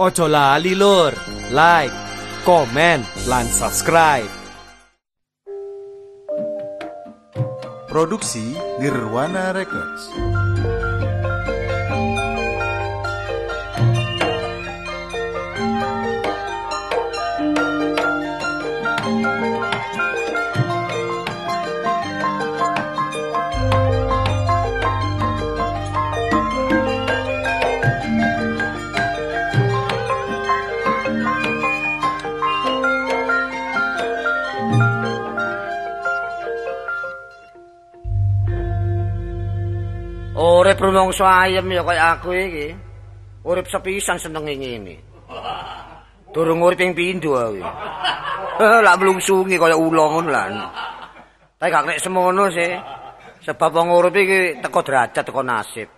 Ojo lali lur, like, komen, lan subscribe. Produksi Nirwana Records. Urip rumangsa ayem ya kaya aku iki. Urip sepisan senenge ngene. Durung urip ping pindho aku. Lah mlungsungi kaya ula ngono lan. Tapi gak nek semono sih. Sebab wong urip iki teko derajat teko nasib.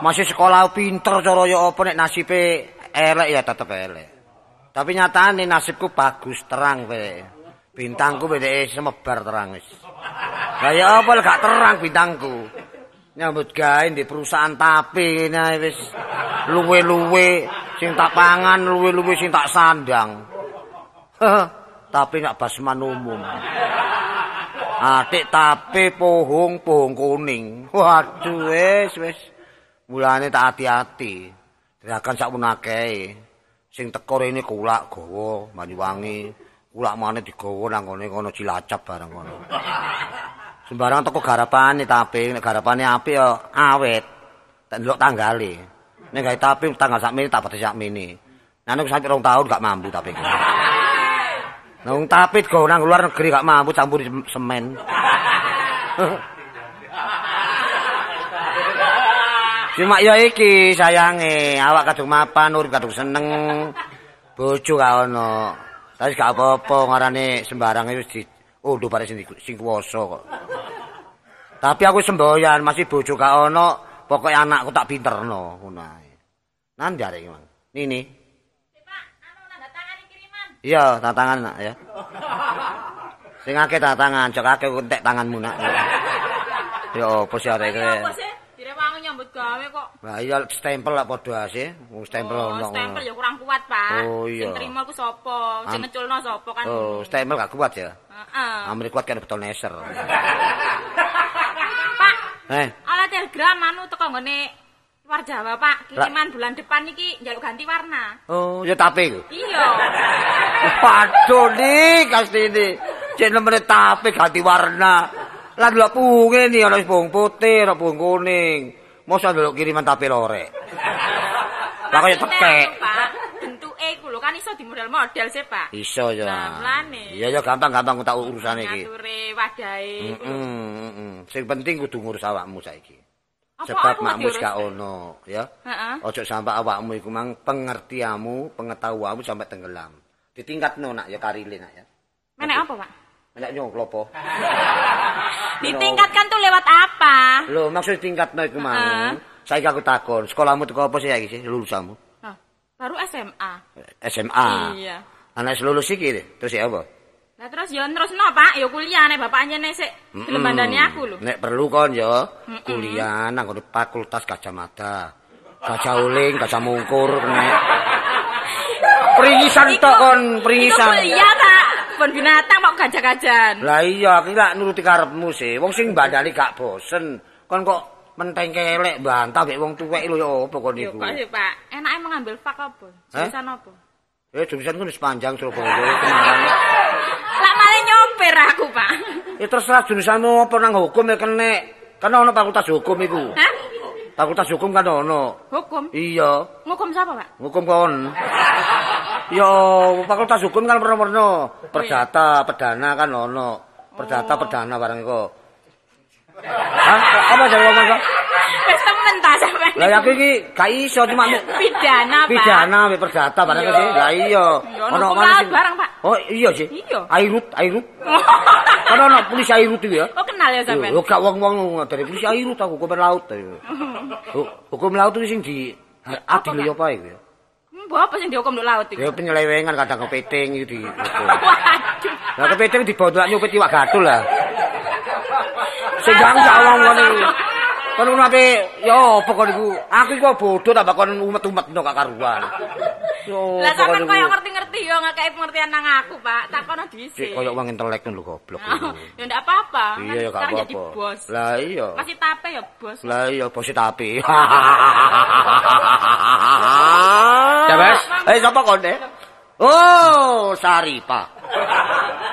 Masih sekolah pinter cara ya apa nek nasibe elek ya tetep elek. Tapi nyatane nasibku bagus terang wae. Bintangku bedeke semebar terang wis. Lah ya apa gak terang bintangku. Nyambut gawe di perusahaan tapi ini wis luwe-luwe sing tak pangan luwe-luwe sing tak sandang. Tapi nak basman umum. Atik tapi pohong pohong kuning. Waduh wis wis. Mulane tak hati-hati. Gerakan sak punake sing tekor ini kulak gawa Banyuwangi. Kulak mana digawa nang kono Cilacap bareng kono Sembarang toko garapane tapi nek garapane apik ya awet. Tak ndelok tanggale. Nek gawe tapi tanggal sakmene tak batas sakmene. Nah nek sampe rong tahun gak mampu tapi. Nang tapi go nang luar negeri gak mampu campur semen. Cuma ya iki sayange, awak kadung mapan, urip kadung seneng. Bojo gak ono. Tapi gak apa-apa ngarane sembarang wis Oh, do bare sing sing kuwasa kok. Tapi aku semboyan masih bojo gak ono, pokoke anakku tak pinterno ngono ae. Nang jare iki, Mang. Nini. Pak, anu tanda tangan kiriman. Iya, tangan nak ya. Sing akeh tangan, cok akeh entek tanganmu nak. Yo, opo sih arek iki? Apa sih? Direwangi nyambut gawe kok. Lah iya stempel lah padha sih. Wong stempel Oh, ono. stempel ya kurang kuat, Pak. Oh, iya. Sing trimo ku sapa? Sing ngeculno sapa kan? Oh, stempel gak kuat ya. Heeh. Amri kuat kan betul neser. Pak, Eh, oleh telegram anu teko nggone luar Jawa, Pak. Kiriman bulan depan iki njaluk ganti warna. oh ya tapi. Iya. Waduh nih kastini. Cek nemene tape ganti warna. Lah delok punge ni ana pung putih, ana pung kuning. Mosok delok kiriman tape lorek. Lah kaya Maksudnya tekek. Pak. Bentuke ku lho kan iso di model-model sih, Pak. Iso ya. Iya ya gampang-gampang tak urusane iki. Ngature wadahe. Heeh. Sing penting kudu ngurus awakmu saiki. Sebab makmu diurus? gak ono, ya. Heeh. Ojo sampai awakmu iku mang pengertianmu, pengetahuanmu sampai tenggelam. Ditingkatno nak ya karile nak ya. Menek apa, Pak? Nek nyong klopo. Ditingkatkan tuh lewat apa? Lho, maksud tingkatno iku mang. Heeh. Saiki aku takon, sekolahmu teko apa sih iki sih lulusanmu? Hah, baru SMA. SMA. Iya. Anak lulus iki terus ya apa? Lah terus ya terusno, Pak, ya kuliah nek bapaknya nek sik gelem bandani aku lho. Nek perlu kon ya kuliah nang fakultas Gajah Mada. Gajah Uling, Gajah Mungkur nek. Pringisan tok kon, Itu kuliah, Pak. Kebun binatang mau gajah-gajahan. Lah iya, iki lak nuruti karepmu sih. Wong sing bandani gak bosen. Kon kok menteng kelek bantah mek wong tuwek lho ya apa kon Yo iku. kok sih, Pak. Enake mengambil fak apa? Jurusan apa? Eh jurusan ku wis panjang Surabaya. Lah malah nyopir aku, Pak. Ya terserah jurusanmu apa nang hukum ya kene. Kan ono fakultas hukum iku. Hah? Fakultas hukum kan ono. Hukum? Iya, Ngukum siapa, Pak? hukum kon. Yo, fakultas hukum kan pernah-pernah. Perdata, perdana kan ono. Perdata, perdana barang iku. Hah? Apa sing ngomong kok? Wis temen ta sampean. Lah ya aku iki gak iso cuma pidana, Pak. pidana mek perdata barang Iya. sih. Lah iya. Ya, ono laut barang, Pak. Oh, iya sih. Iya. Airut, airut. Kan ono polisi airut itu ya. Oh, kenal ya Yo, sampean? yo gak wong-wong dari polisi airut aku hukum laut. Hu- Hukum laut itu sing di adil ya apa iku ya? Hmm, Mbok apa sing dihukum nduk laut iki? Ya penyelewengan kadang kepiting. Waduh. Lah kepiting dibodok nyupet iwak gadul lah. Sing gak wong ngono iki. Kon ngono ape ya apa kon iku? Aku iku bodoh tambah kon umet-umet gak karuan. Oh, Lah sampean koyo ngerti-ngerti yo ngekeki pengertian nang aku, Pak. Takono dhisik. koyo wong intelek lho goblok. Ya ndak apa-apa. Iya ya gak jadi apa-apa. bos. Lah iya. Masih tape ya bos. Lah iya bos tapi. Siapa? Eh sapa konde? Oh, Saripa.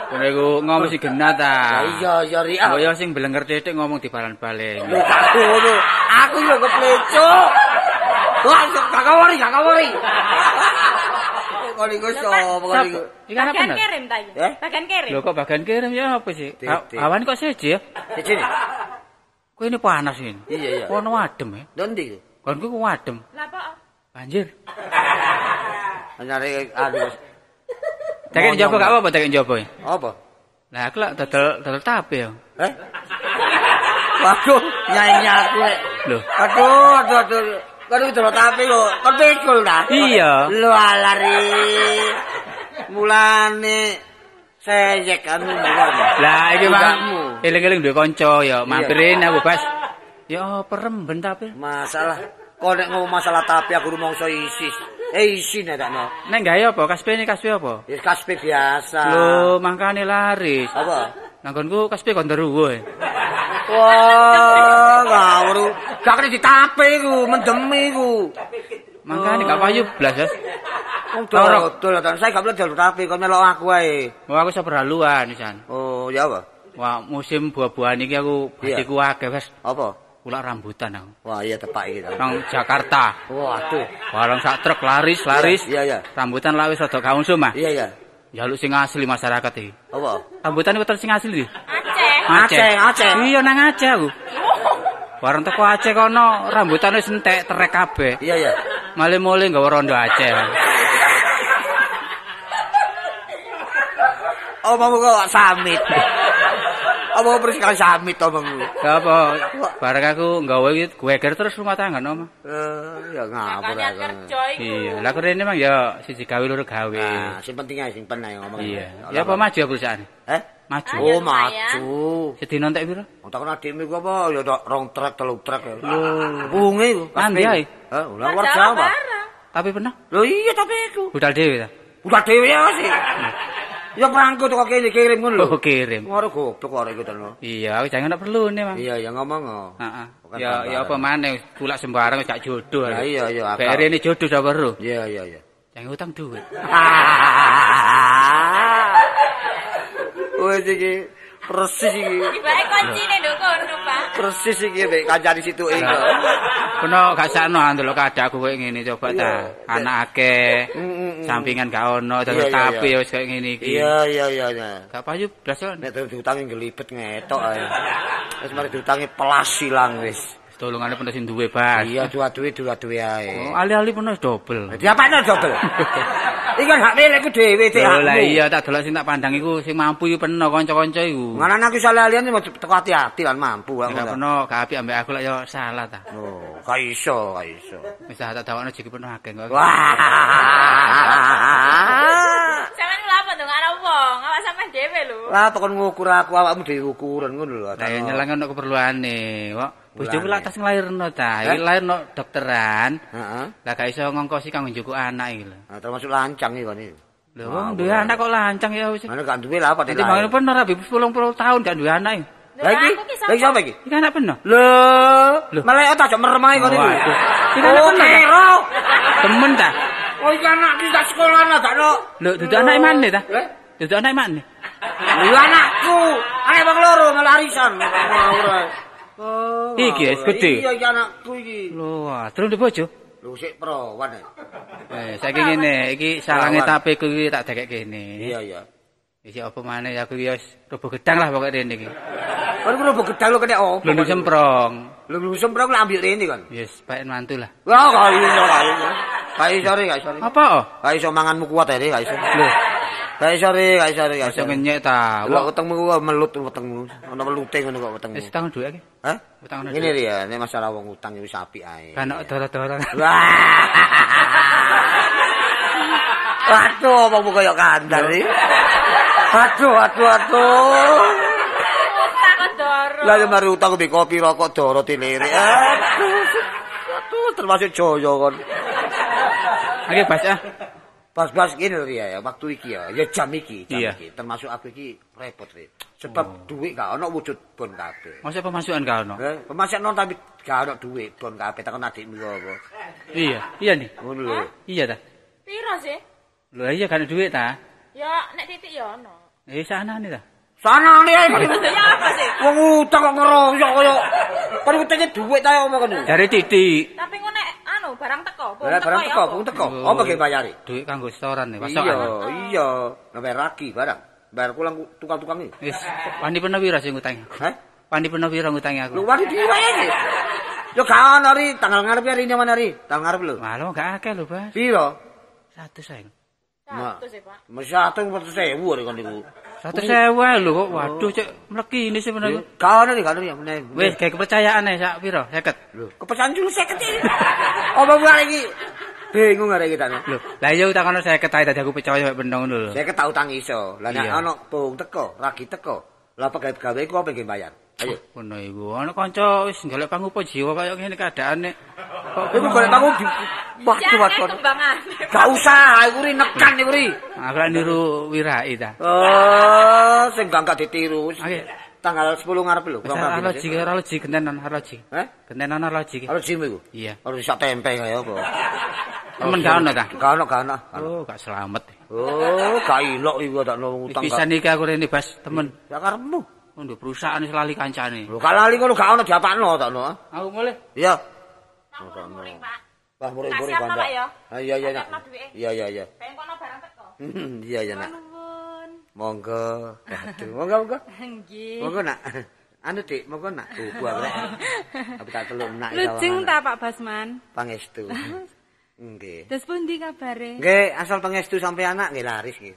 Kowe iku ngomong si genah ta. Iya ya ri. Kok ya sing blenger titik ngomong di balan-balen. Gak ngono. Aku yo kepleco. Wah, gak kawari, gak kawari. Kok sapa kok niku? Ikan apa Bagian kirim ta iki? Eh? Bagian kirim. Lho kok bagian kirim ya apa sih? Awan kok seje ya? Nih. Kowe ini panas ini. Iya, iya. Kono adem ya. Kon ku adem. Lah apa? Banjir. Nyari aduh. Tekek Mau njobo gak apa-apa tekek njobo. ya? Apa? Lah aku lak dodol dodol tape ya. Eh? Waduh, nyanyi aku. Loh. Aduh, aduh, aduh. Kan itu lo tapi lo, kan pikul dah. Iya. Lu alari. Mulane seyek anu mulane. Lah iki Udamu. Mang eling-eling duwe kanca ya mampirin aku Bas. Ya peremben tape. Masalah kok nek ngomong masalah tapi aku rumangsa isis. Eh isin ya tak. Nek gawe apa? Kaspe ini kaspe apa? Ya kaspe biasa. Lho, mangkane laris. Apa? Nanggonku kaspe konderuwo. ya. Wah, ngawur. Gak kena ditape iku, mendem iku. Mangkane gak payu blas, Mas. Wong dodol ta. Saya gak dodol tapi kok melok aku ae. Wah, aku seberhaluan pisan. Oh, ya apa? Wah, musim buah-buahan iki aku batiku akeh, Mas. Apa? Ulak rambutan aku. Wah, iya tepak iki. ta. Nang Jakarta. Waduh. Barang sak truk laris, laris. Iya, iya. Rambutan lawis rada kaungsum, Mas. Iya, iya. Jaluk sing asli masyarakat iki. Apa? Rambutan iku terus sing asli. iki. Aceh. Aceh, Aceh. Iya nang Aceh aku. Bareng teko Aceh kono rambutan wis entek terek kabeh. Iya, iya. Male-male nggawa rondo Aceh. Omongmu kok samit. Apa persis kali samit omongmu? Gak apa, bareng aku nggawa iki geger terus rumah tangga no, Mas. Eh, ya ngapur Makanya aku. Iya, lah kene memang ya siji gawe loro gawe. Nah, sing penting ae simpen ae ngomong. Iya. Ya apa maju ya perusahaan? Eh? Maju. Oh, lumayan. maju. Sedina entek piro? Wong takon adikmu iku apa ya tok rong truk, telu truk. Lho, bunge iku. Mandi ae. Heh, Jawa Jawa. barang. Tapi pernah Lho iya tapi iku. budal dhewe ta? Udah dhewe ya sih. Ya perangko kok kene kirim ngono lho. Oh, kirim. Ngoro goblok kok iku tenan. Iya, aku jangan nak perlu nih, Mang. Iya, ya ngomong. oh. Heeh. Ya ya apa maneh kulak sembarang gak jodoh. Ya, iya, iya. PR ini jodoh sak perlu. Iya, iya, iya. Jangan utang duit. Wes iki persis iki. Tibake kuncine nduk kono, Pak. Persis iki mek kancane situ iki. Kono gak sakno ndelok kadakku koyo ngene coba ta. Anak akeh. Sampingan gak ono, terus tapi wis koyo ngene iki. Iya, iya, iya, iya. Gak payu blas. Nek terus diutangi ngelibet ngetok ae. Wis mari diutangi pelas ilang wis. Tolongane pun sing duwe bas. Iya, dua-duwe dua-duwe ae. Oh, ali-ali pun wis double. Dadi apane dobel? Iki kan hak milikku dhewe cek Oh lah iya tak delok sing tak pandang iku sing mampu iku peno kanca-kanca iku. Nganan aku salah alian teko hati-hati lan mampu aku. Ora peno gak apik ambek aku lak yo salah ta. Oh, gak iso, gak iso. Wis tak takono jeki peno akeh kok. Sampeyan lho apa dong ana wong, awak sampean dhewe lho. Lah tekan ngukur aku awakmu dhewe ukuran ngono lho. Lah nyelang ono keperluane, kok. Bojoku Mulane. lak tas nglairno ta. Iki lairno dokteran. Heeh. Lah gak iso ngongkosi kanggo njuku anak iki lho. Termasuk lancang iki kon iki. Lho wong duwe anak kok lancang ya wis. Mana gak duwe lah apa Nanti bangun peno rabi 10 tahun gak duwe anak iki. Lah iki, lah iki sapa iki? Iki anak peno. Lho, Loh. malah otak jok merem ae kon iki. Waduh. Iki anak Oh, kero. Temen ta? Oh, iki anak iki gak sekolah lah gak no. Lho dudu anak mana ta? Eh? Dudu anak mana? Lho anakku, anak bang loro malah arisan. Ae. Oh. Iki ngawur. gede. Iya, iki anakku iki. Lho, terus di bojo. Lho sik perawan ae. Eh, saiki ngene, iki salange Perawan. tape ku iki tak dekek kene. Iya, iya. Iki apa maneh aku iki wis robo gedang lah pokoke rene iki. Kon ku robo gedang lo kena opo? Lho semprong. Lho lho semprong lah ambil rene kan. Yes, baik mantu lah. Wah, gak iso, gak iso. Gak iso, Re, gak iso. Re. Apa? oh? Gak iso manganmu kuat ae, gak iso. Lho, Gak iso, Re, gak iso, Re, gak iso. iso ngenyek ta. Lho Wah, wetengmu ku melut wetengmu. Ono melute ngono kok wetengmu. wis tangan dhuwit iki. Hah? Utang ono Ngene ya, nek masalah wong utang wis apik ae. Kan ono doro-doro. Wah. Waduh, apa kaya kandar iki? Aduh, aduh, aduh. Utang kok doro. Lah ya mari utang mbek kopi rokok doro dilirik. Aduh. Aduh, termasuk joyo kon. Oke, Bas ah. Bas-bas gini lho ya, ya, waktu iki ya, ya jam iki, jam Iya. iki. Termasuk aku iki repot Ri. Sebab duit gak ono wujud bon kabeh. Masa pemasukan gak ono? Eh, pemasak non tapi gak ono duit bon kabeh takon adikmu apa. Iya, iya nih. Ngono lho. Iya ta. Piro sih? Lho iya kan duit ta. Ya nek titik ya ono. Eh sana nih ta. Sana nih. Ya apa sih? Wong utang kok ngeroyok kaya kan utangnya duit ta apa kan. Dari titik. Tapi ngono nek anu barang teko, bung Lah barang teko, apa? bung teko. Apa ge bayari? Duit kanggo setoran nih, Iya, pasokan. iya. Nambah ragi barang. Bayar pulang tukang-tukang iki. Wis, pandi peno pira sing ngutangi? Hah? Pandi peno pira ngutangi aku? Lu wani diwayani. Yo gak ono ri, tanggal ngarep ya rine mana ri? Tanggal ngarep lho. Malah gak akeh lho, Bas. Piro? Satu sayang. Satu sih, Pak. Mesti atuh foto sewu ri kon niku. Satu sewa lho kok. Waduh, cek mleki ini sebenarnya. Gak ono ri, gak ono ri. meneh. Wis, kayak kepercayaan ya, sak piro? 50. Lho, kepesan dulu 50 iki. Apa bukan iki? Bingung arek kita nih. Lho, lah iya utang ono 50 ae dadi aku percaya mek bendong ngono lho. Saya ketau utang iso. Lah nek Iya. ono bung teko, ragi teko. Lah pegawe-gawe iku apa yang bayar? Ayo. Ngono iku. Ono kanca wis golek pangupa jiwa kaya ngene keadaane. Kok Iku golek Jangan waduh. kembangan. Gak usah, iku ri nekan iku ri. aku niru wirai ta. Oh, sing gak gak ditiru. Oke. Tanggal 10 ngarep lho. Arloji, arloji gentenan arloji. Heh? Gentenan arloji. Harus jim iku. Iya. Harus sak tempe kaya apa. Temen gak ono ta? Gak ono, gak ono. Oh, gak selamat. Oh, gak ilok iku tak nang utang. Bisa iki aku rene Bas, temen. Ya karepmu. Untuk perusahaan wis lali kancane. Lho kalau lali ngono gak ono diapakno tak no. Aku mulai. Iya. Pak. Wah, murid-murid Tak siapno, kanca. Pak? Ah, iya iya. Iya iya iya. Pengen kono barang teko. Iya iya nak. Monggo. Aduh, monggo monggo. Nggih. Monggo nak. Anu Dik, monggo nak. Tuh, gua rek. Tapi tak teluk nak Lujeng ta Pak Basman? Pangestu. Nggih. Terus pundi kabare? Nggih, asal pangestu sampai anak nggih laris nggih.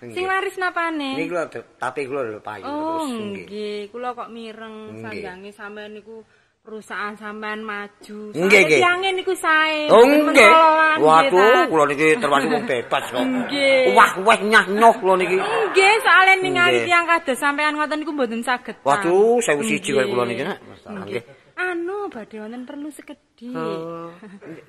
Nggih. sing laris napane? Niki lho tapi kula lho payu Oh, terus nggih. nggih. Kula kok mireng sandange sampean niku perusahaan sampean maju. Nggih, nggih. Tiange niku sae. Oh nggih. Waduh, kula niki termasuk wong bebas kok. Nggih. Wah, wah nyah nyoh kula niki. Nggih, soalnya ningali tiang kados sampean ngoten niku mboten saged. Waduh, saya siji kaya kula niki nak. Masalah nggih. Anu, badhe wonten perlu sekedhik. Oh.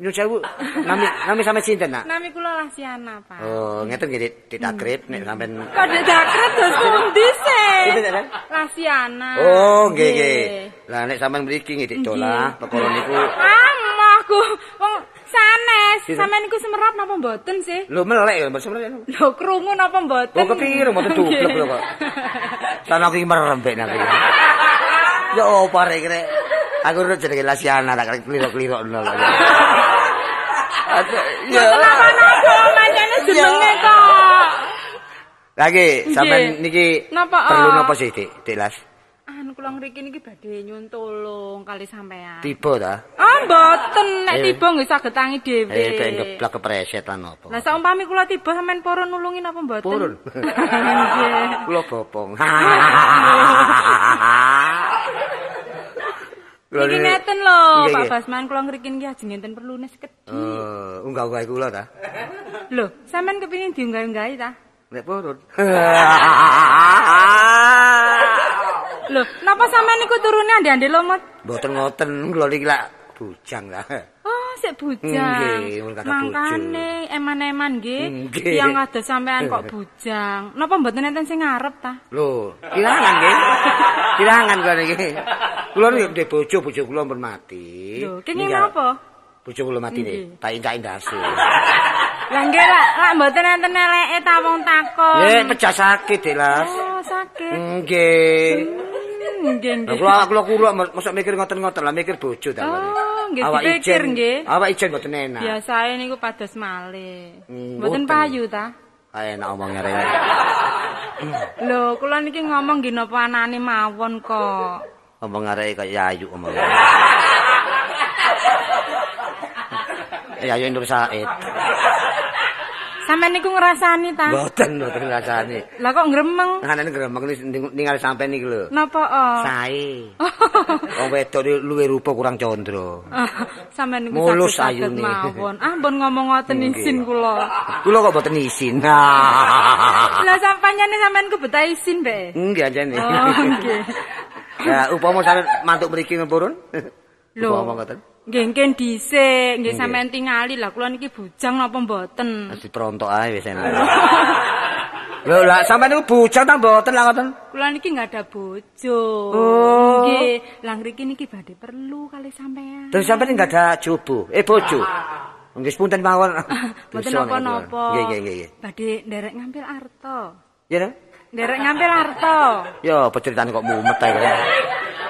Nyun sewu. Nami nami sampe sinten nak? Nami kula Lasiana, Pak. Oh, ngeten nggih Dik, ditakrib nek sampean Kok dakret dos pundi sih? Dik? Lasiana. Oh, nggih nggih. Lah nek sampean mriki nggih Dik Dola, perkara niku Ah, aku wong sanes. Sampeyan niku semerap napa mboten sih? lho melek ya, sebenarnya. Lho krungu napa mboten? Oh, kepiro mboten dublek lho kok. Sana iki merembek nang iki. Ya opo rek rek. Aku ora jenenge Lasiana tak kliro-kliro ngono lho. Ya. Napa-napa mancane jenenge kok. Lagi sampean niki Napa, perlu ah? napa sih Dik? Dik Las? Anu kula ngriki niki badhe nyuwun tulung kali sampean. Tiba ta? Ah, mboten nek Eh. tiba nggih saged tangi dhewe. Eh, pengen geblak kepreset lan apa? Lah saumpami kula tiba sampean purun nulungi napa mboten? Purun. Kula bopong. Niki niki- ngeten lho, Pak. Basman kula ngriki niki ajeng enten perlune sekedhik. Eh, unggah-unggah kula ta? Lho, sampean kepengin diunggah-unggahi ta? Nek purun. Lho, napa sampean niku turune ande-ande lomot? Mboten ngoten, kula niki lak bujang lah. Sik bujang. Nggih, Mangkane eman-eman nggih. Nggih. Tiyang kados sampean kok bujang. Napa mboten enten sing ngarep ta? Lho, kirangan nggih. Kirangan kula niki. Kula niki ndek bojo, bojo kula pun mati. Lho, Ninggal. napa? Bojo kula mati Nggih. tak incak-indase. Lah nggih lah, lak mboten enten eleke ta wong takon. Eh, pecah sakit, Delas. Oh, sakit. Nggih. Hmm, Nggih, Lah nggih. kula kula kula mosok mikir ngoten-ngoten lah mikir bojo ta. Oh, nggih dipikir nggih. Awak ijen mboten enak. Biasae niku pados malih. Mboten payu ta? Ah, enak omongnya rek. Lho, kula niki ngomong nggih napa anane mawon kok. Omong arek kaya Yayu omong. Yayu Nur Said. Sampeyan niku ngrasani ta? Mboten mboten rasane. Lah kok gremeng? Ngane gremeng ning- ningali sampean iki lho. Napa oh? Sae. Wong wedok luwe rupa kurang condro. Sampeyan niku Mulus ayune. mawon. Ah, mbon ngomong ngoten isin kula. Kula kok mboten isin. Lah sampanyane sampean ku betah isin, Mbak. Nggih anjene. Oh, nggih. Ya upama sampean mantuk mriki ngepurun. Lho. Upama ngoten. Nggih nggih dhisik, nggih sampean tingali lah kula niki bujang napa mboten. Mesti trontok ae wis enak. Lho lah sampean niku bujang ta mboten lah ngoten? Kula niki nggak ada bojo. Oh. Nggih, lah ngriki niki badhe perlu kali sampean. Terus sampean enggak ada jobo, eh bojo. Nggih sepunten mawon. Mboten napa-napa. Nggih nggih nggih. Badhe nderek ngambil arta. Ya? Nderek ngambil arta. Ya apa ceritane kok mumet ae.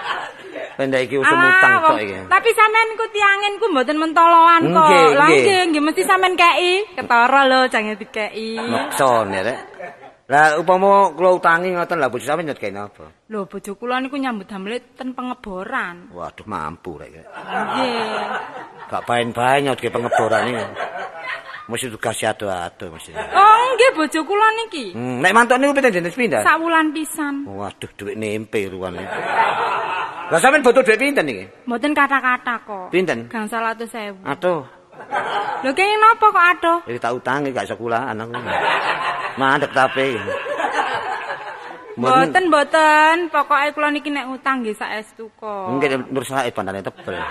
Pendek iki usum utang tok iki. Tapi sampean ku tiangen ku mboten mentoloan kok. Lah nggih. mesti sampean kei. Ketara lho jange dikei. Maksa rek. Lah upama kula utangi ngoten lah bojo sampean nyet kene apa? Lho bojo kula niku nyambut damel ten pengeboran. Waduh mampu rek. Nggih. Gak bain-bain nyot pengeboran iki. Mesti tugas ado-ado mesti. Oh nggih bojo kula niki. Hmm, nek mantuk niku pinten jenis pindah? Sak wulan pisan. Waduh, duit nempe ruane. Lah sampean butuh duit pinten iki? Mboten kata-kata kok. Pinten? Gangsal atus sewu. Atuh, Lho kene napa kok adoh? iki tak utangi gak sekulahan aku. Mandek tape. Mboten mboten, pokoke kula niki nek utang nggih saestu kok. Mungkin nur sae bandane tebel.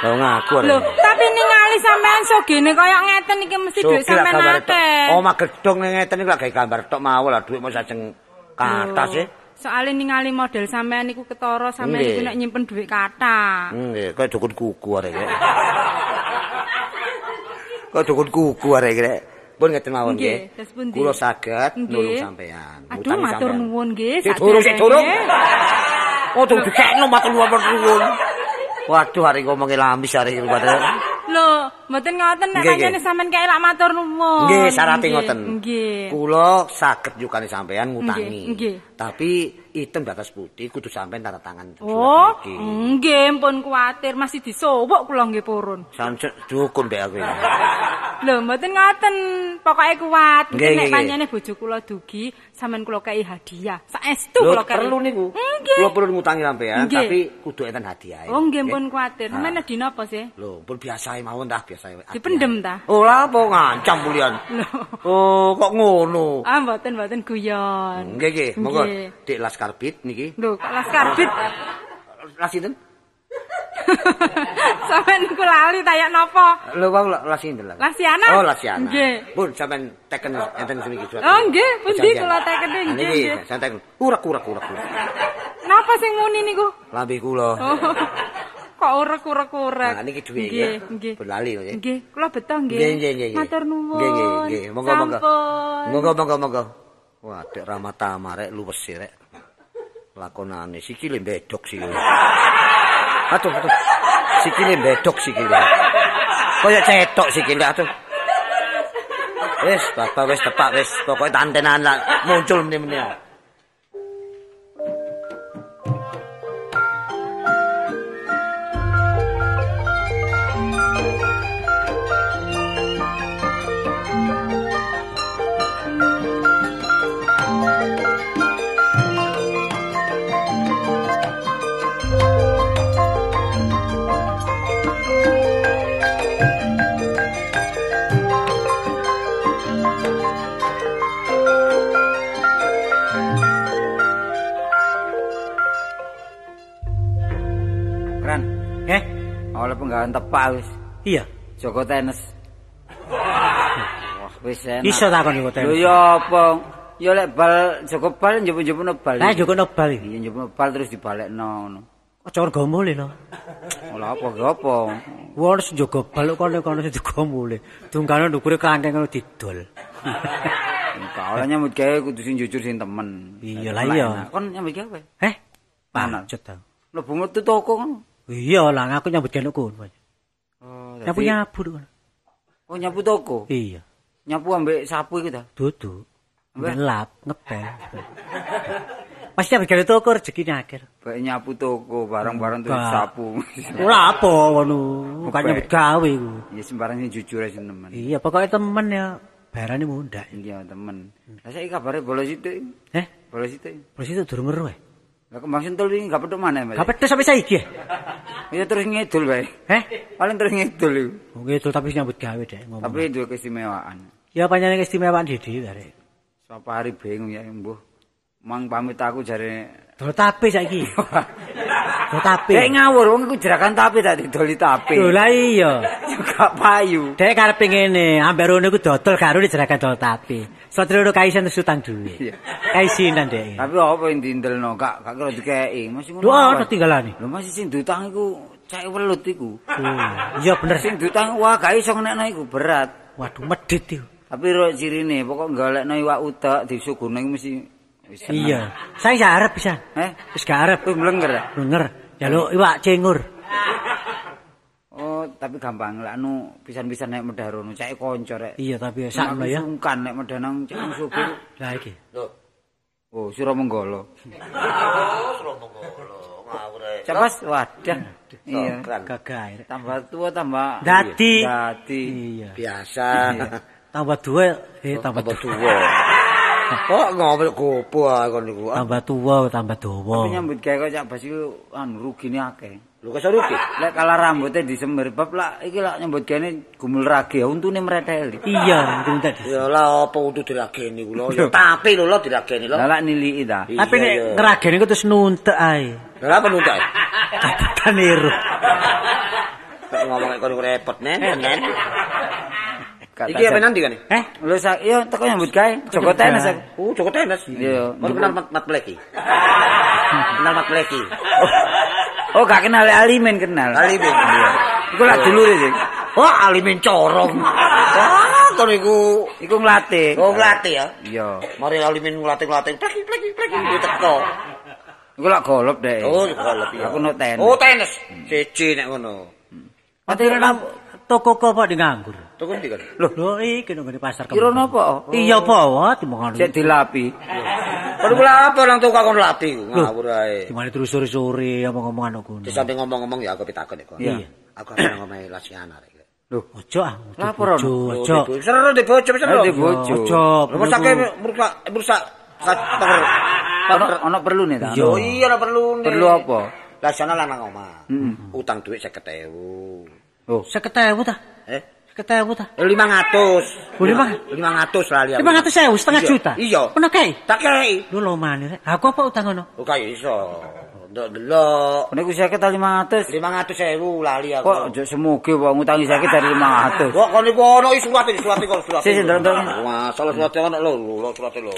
Lah ngaku Lho, tapi ningali sampean sogene kaya ngeten iki mesti dhuwit sampean akeh. Omah gedhong ning ngeten iki lak gawe gambar tok mawon lah duit mau sajeng katas e. Soale ningali model sampean niku ketara sampean Nggih. niku nek nyimpen dhuwit kathah. Nggih, kaya dukun kuku arek iki. Kaya dukun kuku arek iki. Pun ngeten mawon Nggih? Kula saged nulung sampean. Aduh, matur nuwun nggih. Sik durung, sik durung. Oh, tuh dikekno matur nuwun. Waduh, hari ngomongin lamis hari iki padahal. Lho, mboten ngoten nek pancene nggih. sampean kae lak matur nuwun. Nggih, Nggih, ngoten. Nggih. Kula saged nyukani sampean ngutangi. Nggih. Tapi item batas putih kudu sampean tanda tangan Oh, nggih, pun kuwatir masih disowok kula nggih purun. Sampe dukun mbek aku. Lho, mboten ngoten. Pokoke kuat. Nek pancene bojo kula dugi, sampean kula kei hadiah. Saestu kula kei. perlu niku. Kula perlu ngutangi sampean, tapi kudu enten hadiah. Oh, nggih pun kuwatir. Sampeyan dina apa sih? Lho, pun biasa mawon dah biasa. hadiah. Dipendem ta? Oh, lah apa ngancam bulian. Lho. Oh, kok ngono. Ah, mboten mboten guyon. Nggih, nggih. Monggo. Dik Laskar Bit niki. Lho, kok las karbit. Las sinten? Sampeyan niku lali ta ya napa? Lho, wau las sinten lah. Lasiana? Oh, Lasiana. Nggih. Pun sampean teken enten sing iki. Oh, nggih, pundi kula tekene, Nah, nggih, niki, nggih. Saya teken. Urak urak urak. Napa sing muni niku? Lambe kula. Kok urek-urek-urek. Nah, niki dhuwit Nggih, nggih. Pun lali kok ya. Nggih, kula beto nggih. Nggih, nggih, nggih. nggih. Matur nuwun. Nggih, nggih, nggih. Monggo, monggo. Sampun. Monggo, monggo, monggo. Wah, Dek Ramatama rek luwes rek. Lakonane sikile bedok sikile. Aduh, aduh. Sikile bedok sikile. Kaya cetok sikile aduh. Wis, bapak wis tepak wis. Pokoke tantenan muncul meneh-meneh. Penggawean tepak wis. iya. Joko tenis. Wah, wis enak. Iso takon Lho tenis. ya apa? Ya lek bal Joko bal njupuk-njupukno bal. Lah Joko nobal iki. Iya njupukno bal terus dibalekno ngono. Aja ora gomole lho. Olah apa ge apa? Wong njogo bal kok kono sing digomole. Dunggane ndukure krangkeng ngono didol. Kalau nyambut gawe kudu sing jujur sing temen. Iya lah, iya. Kon nyambut gawe. Eh, Mana? pancet ta. Mlebu metu toko ngono. Iya lah, aku nyambut gawe kono. Oh, Nyapu nyapu kono. Oh, nyapu toko. Iya, Nyapu ambek sapu iku ta. duduk. Mbak. Ngelap, ngepel. Pasti nyambut gawe toko rezekine akeh. Baik nyapu toko, barang-barang Mbak. sapu. Ora apa ngono. Bukan nyambut gawe iku. Ya sembarang sing jujur aja temen. Iya, pokoknya temen ya. Bayarane mundak. Iya, temen. Lah saiki kabare bolos itu. Eh, Bolos itu. terus itu durung ngeru eh. Lah kembang sentul iki gak petuk maneh, Mas. Gak pedes sampai saiki ya? Terus ngidul bae. Eh, Paling terus ngidul iku. Oke, itu tapi nyambut gawe deh ngomong. Tapi duwe keistimewaan. ya panjangnya keistimewaan di dhewe arek. Sapa hari bingung ya, mbuh. Mang pamit aku jare Dol tape saiki. Do tapi. Dek ngawur wong iku jerakan tapi tak didoli tapi. Lho lah iya. Juga payu. Dek karepe ngene, ambek rono iku dodol karo jerakan dol tapi. Satrirono kaisen terus utang duwe. Kaisinan dek. Tapi apa yang dindelno gak gak kira dikeki. Masih ngono. Lho ana tinggalane. Lho masih sing diutang iku cek welut iku. Oh, iya bener. Sing diutang wah gak iso ngenekno iku berat. Waduh medit iku. Tapi ro cirine pokok golekno iwak utek disuguhne iku mesti. Iya. Saya gak arep bisa. Eh, Wis gak arep. tuh mlenger. ya? Jaluk iwak cengur. Oh, tapi gampang lah anu pisan-pisan nek medhah rono cek kanca rek. Iya tapi sakno ya. Sungkan nek medhah nang cek nang supir. Lah iki. Oh, Suro Menggolo. Ngawur ae. Cepas wadah. Iya. Gagah. Tambah tua tambah Dadi. Dadi. Iya. Biasa. Tambah dua, eh tambah Tambah dua. Tuwa. Kok ngomel gopo kon niku. Ah, Tambah tua, tambah dawa. Tapi nyambut gawe kok cak bas iku anu rugine akeh. Lu kesel rugi. Lek kala rambutnya disemir bab lah iki lah nyambut gawe gumul rage untune mreteli. Iya, itu tadi. Ya lah apa kudu dirageni kula. Ya tapi lho lho dirageni lho. Lah lak niliki ta. Tapi nek ngeragene ku terus nuntek ae. Lah apa nuntak? Kan iru. Kok ngomong kok repot nen nen. Iki apa nanti kan? Eh, Lho sak iya teko nyambut gawe Joko tenis aku. Oh, Joko tenis. Iya. Kok kenal mat mat pleki. Kenal mat pleki. Oh gak kenal Alimin kenal. Alimin. Iya. Iku lak dulure sih. Wah, alimin corong. Wah, kok niku Iku nglatih. Oh, ngelatih ya. Iya. Mari alimin ngelatih-ngelatih. Pleki pleki pleki teko. Iku lak golop deh. Oh, golep ya. Aku no tenis. Oh, tenis. Siji nek ngono. Ate nang toko kok di nganggur. Tuku ndi kan? Loh, lho iki nang ngene pasar Kira napa? Iya apa wae dimongano. Cek dilapi. Perlu kula apa nang tukang kon latih ngawur ae. Gimana terus sore-sore omong-omongan aku. Di samping ngomong-ngomong ya aku pitakon iku. Iya. Aku kan ngomahi Lasiana rek. Ojo ah. ojo, Laporan. Ojo, ojo. di- Seru di bojo seru. Oh, di bojo. Ojo. Rumah sakit merusak merusak pamer Ono ono perlu nih ta? Yo iya ora perlu. Perlu apa? Lasiana lanang omah. Utang duit 50.000. Oh. Seketewu ta? Eh, Seketewu ta? 500. Oh, lima- 500 lali aku. 500.000 setengah Iya. juta. Iya. Kei? Tak kei. Lo mana rek? Aku apa utang ngono? Oh kaya iso. Ndok delok. Niku sakit 500. 500.000 lali aku. Kok ojo semoga wong ngutangi sakit dari 500. Kok kon iku ono iki surat iki surat iki surat. Si, si, ndok, ndok. Masalah surat ono lho, lho surat lho.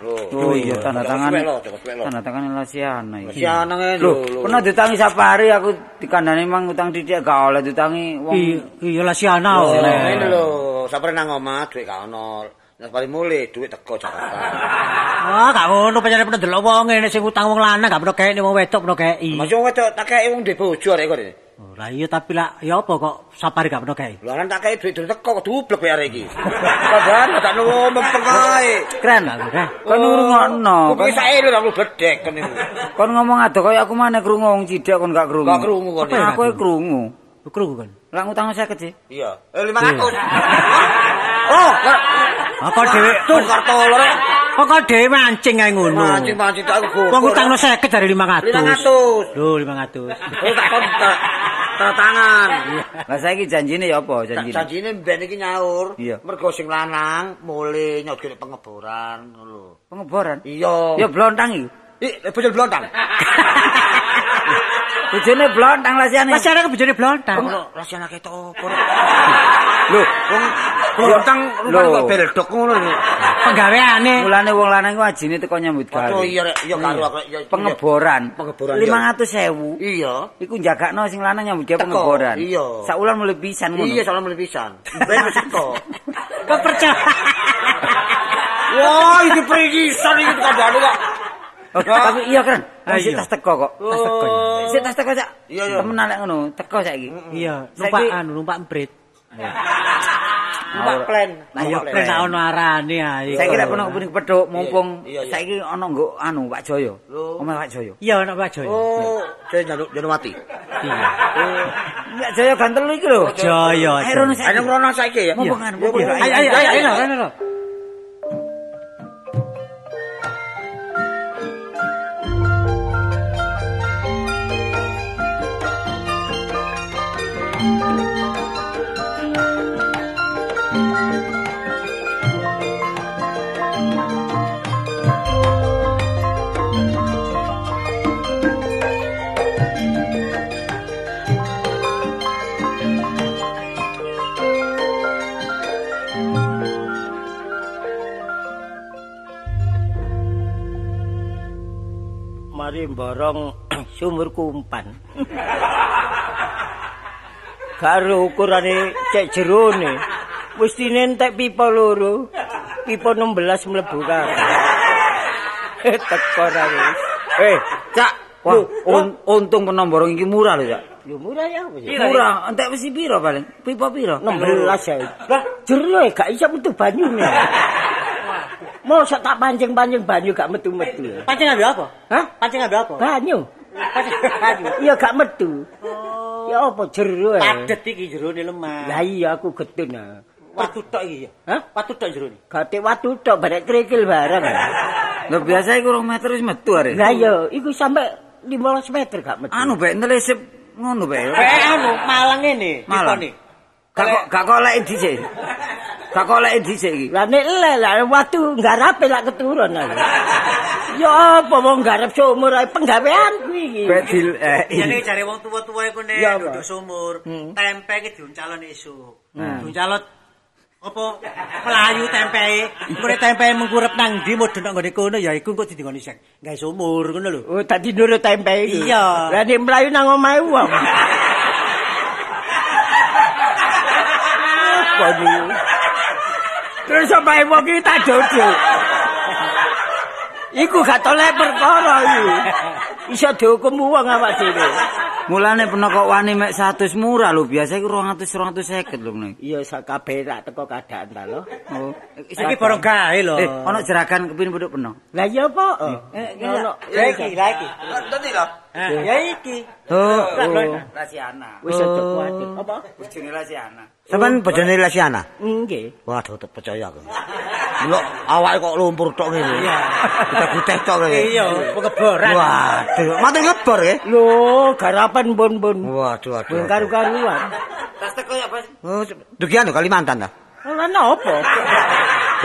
Lho. Oh iya tanda tangan. Lo, lo. Tanda tangan Lasiana iki. Lasiana ngene Lho, pernah ditangi sapari aku dikandani mang utang didik gak oleh ditangi wong. Iya, lah si ana oleh. ngene lho, sapre nang omah dhuwit gak ono. Nek bali mulih dhuwit teko Jakarta. Wah, gak ngono pancen pernah delok wong ngene sing utang wong lanang gak pernah kei wong wedok pernah kei. Masih wong wedok tak kei wong duwe bojo arek kok. Oh, lah iya tapi lah ya apa kok sapari gak pernah kei? Lho lan tak kei dhuwit dhuwit teko kok dublek bayar iki. Padahal tak nunggu mempeng kae. Keren lah kowe. Kon ngrungokno. Kok bisa elu aku bedek kon niku. Kon ngomong ado kaya aku mana krungu wong cidak kon gak krungu. Gak krungu kon. Apa aku krungu. Krungu kan. Lah ngutang sakit sih. Iya. Eh 500. Oh, Apa dhewe tuh kartu lore. kok kok dhewe mancing ae ngono. Mancing-mancing tak aku Wong utangno 50 dari 500. 500. Lho, 500. Oh, tak kon tangan. Lah saiki janjine ya apa janjine? janjine ben iki nyaur. Mergo sing lanang mulai nyot kene pengeboran ngono lho. Pengeboran. Iya. Ya blontang iki. Ih, bocil blontang. Bojone blontang Lasiane. Masih ada kebojone blontang. Ngono, rasane ketok. Lho, wong blontang Lho. rupane kok beldok ngono lho. Penggaweane. Mulane wong lanang ku ajine teko nyambut gawe. Oh iya rek, iya karo aku iya. Pengeboran. Pengeboran, 500.000. Iya. Iku jagakno sing lanang nyambut gawe pengeboran. iya. Saulan mulai pisan ngono. Iya, salah mulai pisan. Ben wis teko. Kok percaya? Wah, iki perigisan iki tekan balu kok. Oh, tapi iya keren. Ah, Wis iya. tas teko kok. Tas teko. Sik tas teko sak. Iya, iya. Temenan lek ngono, teko saiki. Iya, numpak anu, numpak emprit. Numpak plan. Lah yo kena tak ono arane ae. Saiki lek pernah kepengin pedhok mumpung saiki ana nggo anu Pak Joyo. Omah Pak Joyo. Iya, ono Pak Joyo. Oh, saya jaluk jaluk mati. Iya. Mbak Joyo gantel iki lho. Joyo. Ayo rono saiki. Ayo krono saiki ya. Mumpung anu, ayo, ayo, ayo, mari mborong sumur kumpan. Karo ukurane cek jerone. Wis dinentek pipa loro. Pipa 16 mlebu kabeh. Teko ra wis. Eh, Cak. Wah, un- untung penomborong iki murah lho, Cak. Yo murah ya. Murah, entek wis piro paling? Pipa piro? 16 ya. Lah, jero gak iso metu banyune. Mosok tak pancing-pancing banyu gak metu-metu. Pancing ambil apa? Hah? Pancing ambil apa? Banyu. Banyu. Iya gak metu. Ya apa jero e. Padet iki jerone lemah. Lah iya aku getun ah. Watu tok iki ya. Hah? Watu tok jerone. Gate watu tok barek krikil bareng. Lho biasa iku 2 meter wis metu are. Lah iya, iku sampe 15 meter gak metu. Anu bek nelesip ngono bek. Kayak anu Malang ngene, Malang. Gak kok gak kolek dhisik. Gak kolek dhisik iki. Lah nek le lah watu ngarape lak keturun. Ya apa wong garap sumur ae penggaweanku iki. Bek dil eh. Jane jare wong tuwa-tuwa iku nek duduk sumur, Hmm. tempe iki diuncalon esuk. Diuncalon apa melayu tempe. Nek tempe mengkurep nang ndi mudhun nang nggone kono ya iku kok didingoni sek. Gawe sumur ngono lho. Oh tadi nurut tempe iki. Iya. Lah nek mlayu nang omahe wong. Terus apa wong iki tak dodol. Iku gak tolek perkara iki. Iso dihukum wong awak dhewe. Mulane peno kok wani mek 100 murah lho, biasa iku 200 250 lho meneh. Iya sakabeh rak teko kadaan ta lho. Oh, Iki barang gawe lho. Eh, ana jeragan kepin peno. Lah iya apa? Eh, Ngono. Ya iki, lah iki. Tadi lho. Ah, Ya iki. Oh, oh. Lasiana. Wis aja kuwatir. Apa? Bojone Lasiana. Sampeyan bojone Lesiana? Nggih. Waduh, tak percaya aku. Lho, awake kok lumpur tok ngene. Iya. Kita guteh tok ngene. Iya, pengeboran. Waduh, mati ngebor ya? Lho, garapan bun-bun. Waduh, waduh. Bun karu-karuan. Tas teko ya, Bos. Oh, dugi anu Kalimantan ta? Lah napa?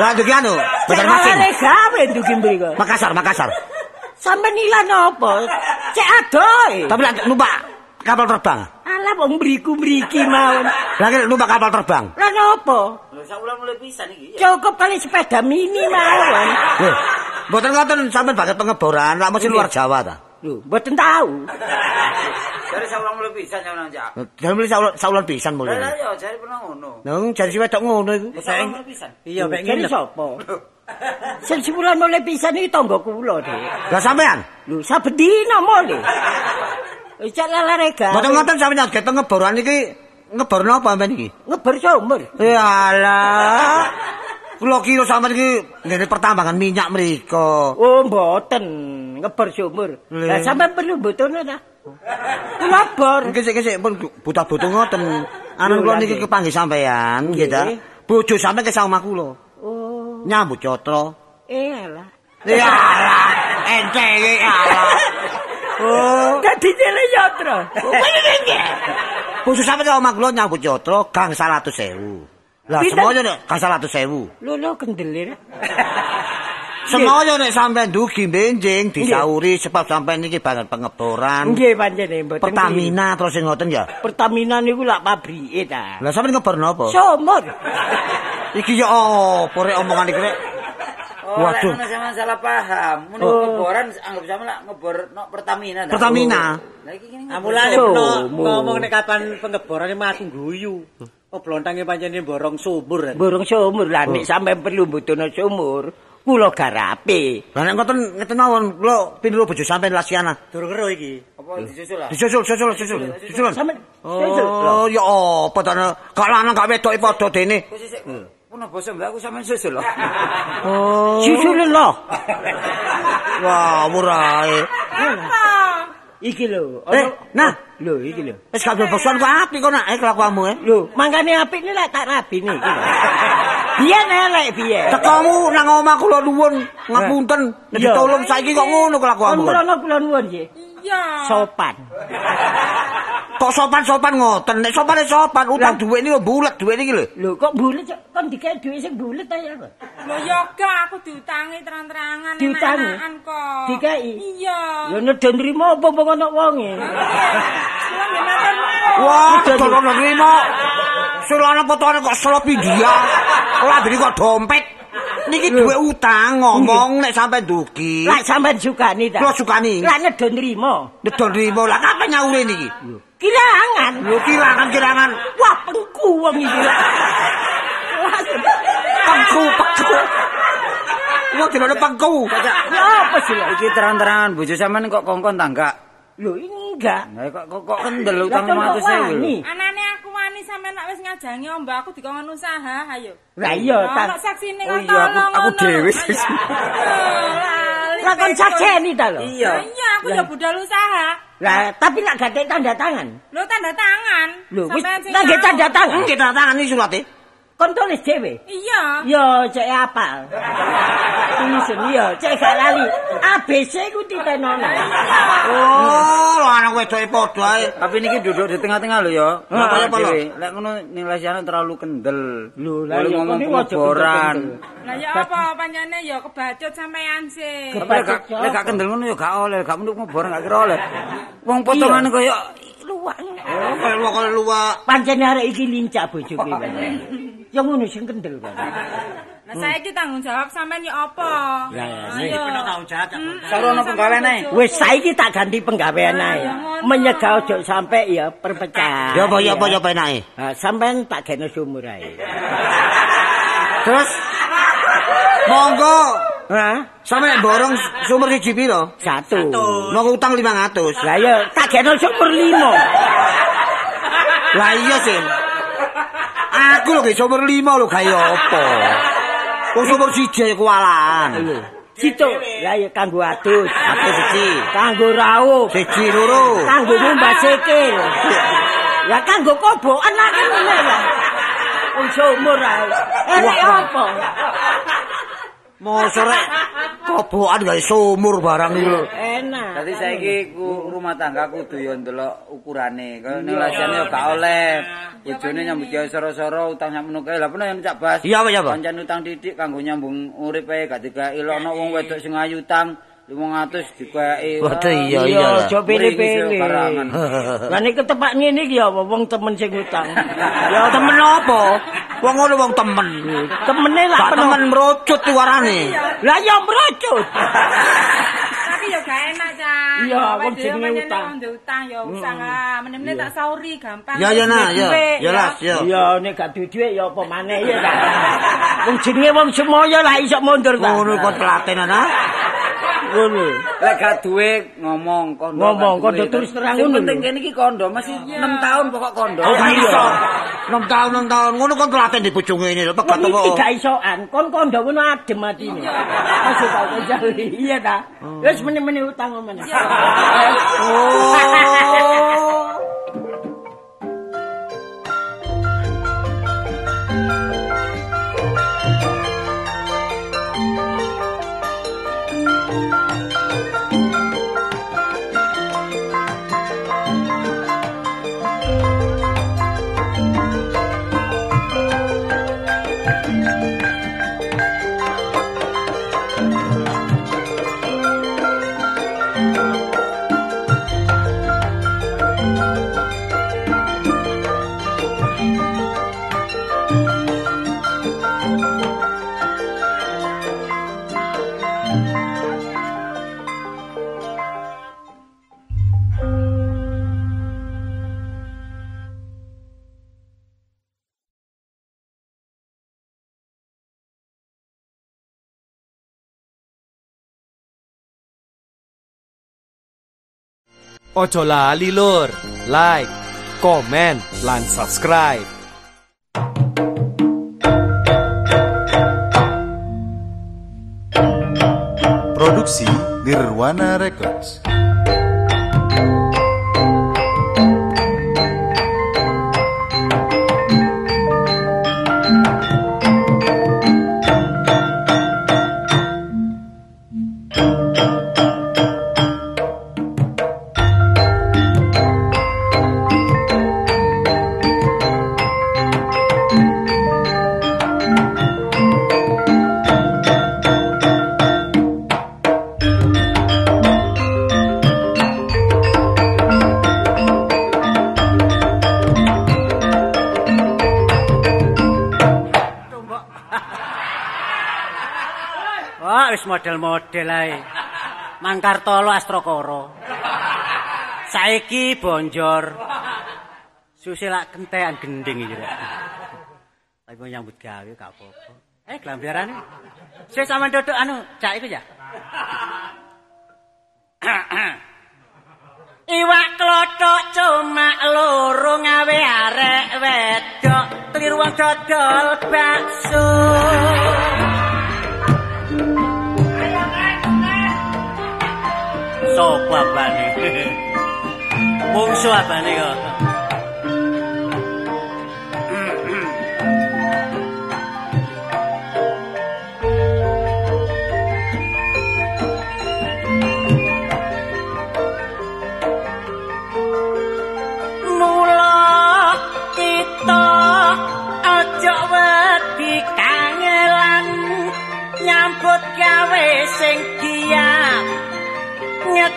Lah dugi anu, Banjar Masin. Cek gawe dugi mriko. Makassar, Makassar. Sampe nilan apa? Cek adoe. Tapi lek numpak kapal terbang. Alah wong mriku mriki mawon. Lah nek numpak kapal terbang. Lah napa? Lho saulan mulai pisan iki. Cukup kali sepeda mini mawon. Lho, mboten ngoten sampeyan bakat pengeboran, lak mesti luar Jawa ta? Lho, mboten tahu. Jare saulan mulai pisan saulan jak. Jangan beli saulan, saulan pisan mulai. Lah ya jare peno ngono. Nang jari si wedok ngono iku. Mulai pisan. Iya, mek Jadi ngene. sapa? Sing sebulan mulai pisan iki tangga kula, Dik. Lah sampean? Lho, saben dina mulai. Wis cek lalare gawe. Mboten ngoten sampeyan get pengeboran iki ngebor napa sampean iki? Ngeber sumur. Yalah. Kula kira sampean iki ngene pertambangan minyak mriku. Oh, mboten. Ngeber sumur. Lah sampean perlu mboten ta? Kula bor. Kesik-kesik pun buta butuh ngoten. Anak kula niki kepanggih sampean, nggih ta. Bojo sampean ke omah kula. Nyambut cotro. eh alah. Yalah, ente iki alah. Oh, Dadi yatra. bojo sampean ke omah kula nyambut cotro gang 100.000. Lah Pinten? semoyo nek gang 100.000. Lho lho kendelir. Semoyo nek sampean dugi benjing disauri sebab sampean niki banget pengeboran. Nggih pancene mboten. Pertamina terus sing ngoten ya. Pertamina niku lak pabrike ta. Lah sampean ngebor napa? Sumur. Iki ya apa rek omongan iki rek? Oh, Waduh. ngono sampean salah paham. Mun Oh. ngeboran anggap sampean lak ngebor no Pertamina. dah. Pertamina. Lah iki kene Amulane Oh, ngomong nek kapan pengeboran aku guyu. Oh blontange pancene borong sumur. Burung sumur lah nek sampean perlu mbutuhno sumur. Kula garape. Lah nek ngoten ngeten mawon kula pinuru bojo sampean Lasiana. Durung kero iki. apa disusul lah. Disusul, susul, susul, susul. Sampean Oh, ya apa ta gak lanang gak wedok padha dene. Puno basa mbak aku sampean susul loh. Oh. Susul lho. Wah, murahe. Iki lho. Eh, nah, lho iki lho. wis gak bosan kok apik kok nak eh kelakuanmu eh. Lho, mangkane apik ini lek tak rabine iki. lho. Biyen elek biyen. Tekamu nang omah kula nuwun ngapunten. Nek ditolong saiki kok ngono kelakuanmu. Kon mrono kula nuwun nggih. Iya. Sopan. Kok sopan-sopan ngoten. Nek sopan ya sopan, utang dhuwit niku bulet dhuwit iki lho. Lho kok bulet Cok? kon dikek dhuwit sing bulet ta ya. kok? Lho ya gak aku diutangi terang-terangan Diutangi? enak-enakan kok. Dikei? Iya. Ya nedhe nrimo apa apa ana wonge. Matur nuwun. Wah, tolong nerima. Sulane potone kok selop India. Lambene kok dompet. Niki duwe utang ngomong nek sampe dugi. Lah sampean sukani ta? Kula sukani. Lah nedo nrimo. Nedon rimo lah kapan nyaure niki? Kirangan. Lho kirangan-kirangan. Wah, pengku wong iki. lah. Wah, Pengku, pengku. Wong dilone pengku. Lah apa sih lah? Iki terang-terangan bojo sampean kok kongkon ta enggak? Lho enggak. Lah kok kok, kok kendel utang kok 500 ewu. wani? Anane aku wani sampean nak wis ngajangi mbak aku dikongkon usaha, ayo. Lah iya ta. Ono saksine Oh kok iya, aku- tolong aku ngono. dhewe. Lah kon sakseni ta lho. Iya. Aku ya budal usaha. Lah tapi nak gak tanda tangan. Lo tanda tangan. Lho wis tahu. tanda tangan. Nggih tanda tangan iki surate. Kon tulis dhewe. Iya. Yo, cek apa? Tulisan yo, cek gak lali. ABC ku ditenono. Oh, lanang wedoke padha ae. Tapi niki duduk di tengah-tengah lho ya. Bapak apa, dhewe. Lek ngono ning lasiane terlalu kendel. Lho, iya, ngomong pengeboran. kendel-kendel. Lah ya apa pancene ya kebacut sampean sih. Lek gak- kendel ngono ya gak oleh, gak menduk pengeboran gak kira oleh. Wong potongane koyo luwak. Oh, kaya luwak kaya luwak. Pancen arek iki lincah bojoku kan. Ya ngono sing kendel kan. Lah saiki tanggung jawab sampean ya apa? Ya, ya, Ayo. tanggung jawab. Sarono penggawean ae. Wis saiki tak ganti penggawean ae. ya. Menyegah ojo sampe ya perpecahan. Ya apa ya apa ya apa enake? Nah, sampean tak gene sumur ae. Terus monggo Hah? sampe borong sumur siji piro? Satu. Monggo utang 500. Lah ya tak gene sumur limo. Lah iya sih. Aku lho ge sumur 5 lho gawe apa? Wong sumur siji ae kualaan. Situ. Lah ya kanggo adus. Aku siji. Kanggo raup. Siji loro. Kanggo nyumbah sikil. Ya kanggo kobokan lah kan ya. Wong sumur ae. Enek apa? Mosok rek kobokan gawe sumur barang iki lho. Enak. Dadi saiki ku rumah tangga kudu yo ndelok ukurane. Kaya ning lasiane yo gak oleh. Bojone nyambut gawe soro-soro utang sak menuke. Lah pernah yang cak bas. Iya apa ya, Pak? Pancen utang didik kanggo nyambung urip ae gak digawe ana wong wedok sing ayu utang 500 digawe. Waduh iya iya. Iya, aja pilih-pilih. Lah nek ketepak ngene iki ya wong temen sing utang. Ya temen apa? Wong ngono wong temen. Temene lah temen merucut tuarane. Lah ya mrocut. Ya enak, Cak. Iya, Awake wong jenenge utang. duwe utang ya usaha. Meneh-meneh tak sauri gampang. Ya ya nah, ya. Duwe, Ya las, ya. Iya nek gak duwe dhuwit ya apa maneh ya ta. Wong jenenge wong semoyo lah iso mundur ta. Ngono kok telaten ana. Ngono. Lek gak duwe ngomong kondo. Ngomong, kondo terus terang ngono penting kene iki kondo masih 6 tahun pokok kondo. Oh iya. iso. 6 tahun 6 tahun ngono kok telaten di bojone ini lho pegat Wong iki gak isoan, kon kondo ngono adem atine. Masih tau kejali. Iya ta. Wis meneh-meneh utang meneh. Oh. Ojo lali lur, like, komen, lan subscribe. Produksi Nirwana Records. Model-model ae. Mangkartolo Astrokoro. Saiki bonjor. Susila kentean gending iki rek. Tapi mau nyambut gawe gak apa-apa. Eh, glambiarane. Sik sampean duduk anu, cak iku ya. Iwak klothok cuma loro ngawe arek wedok kliru wong dodol bakso. Sopo abane? Mungsu abane kok.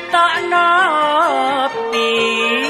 Ngetokno pi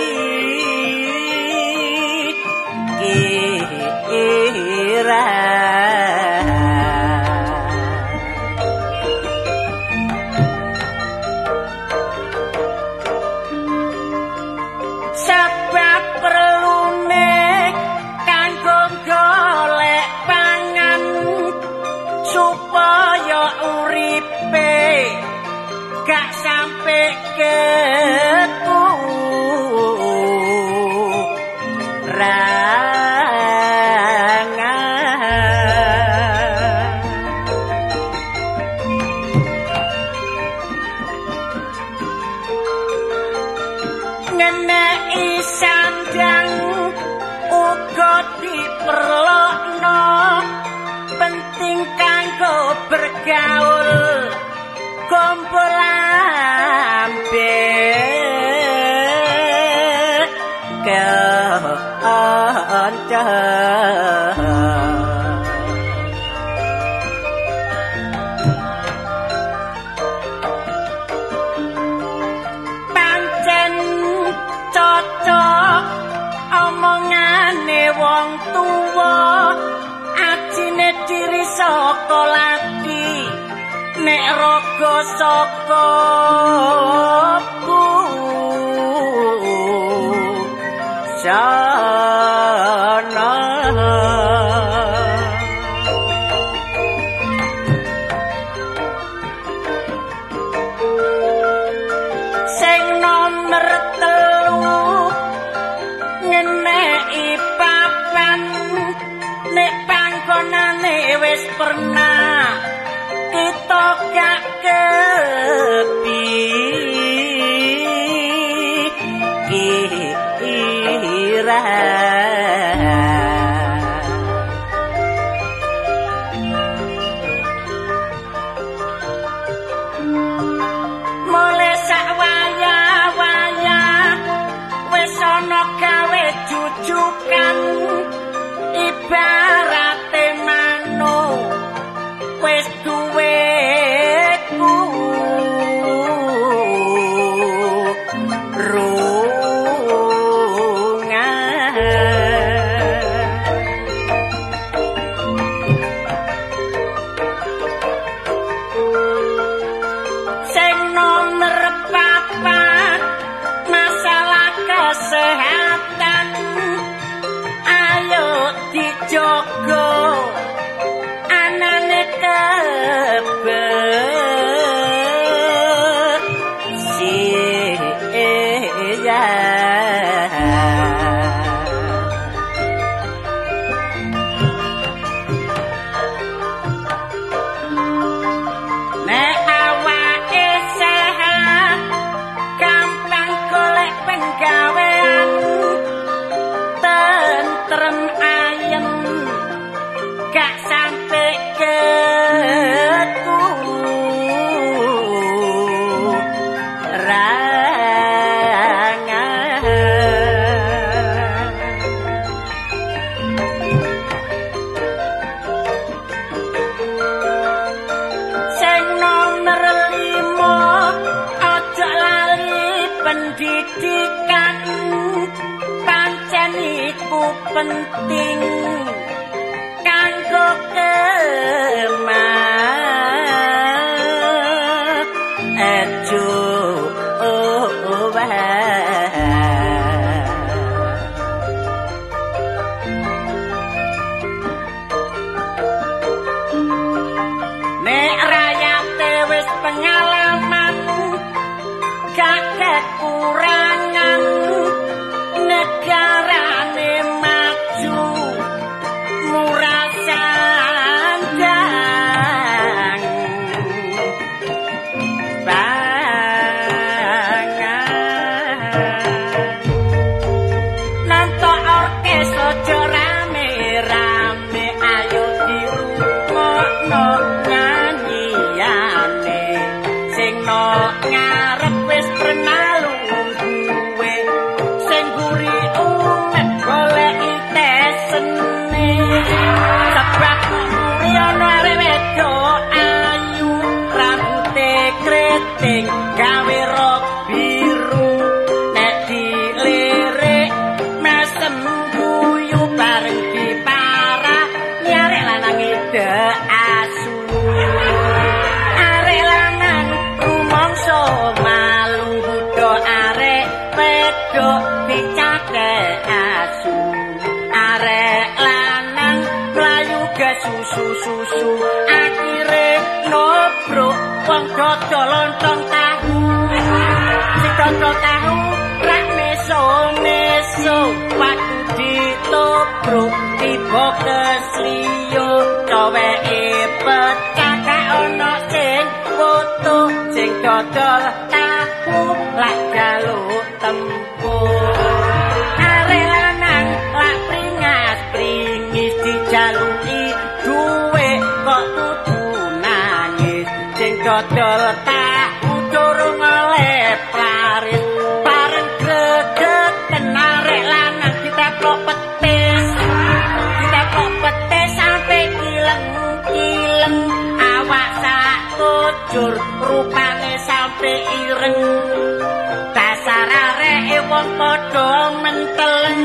padha menteleng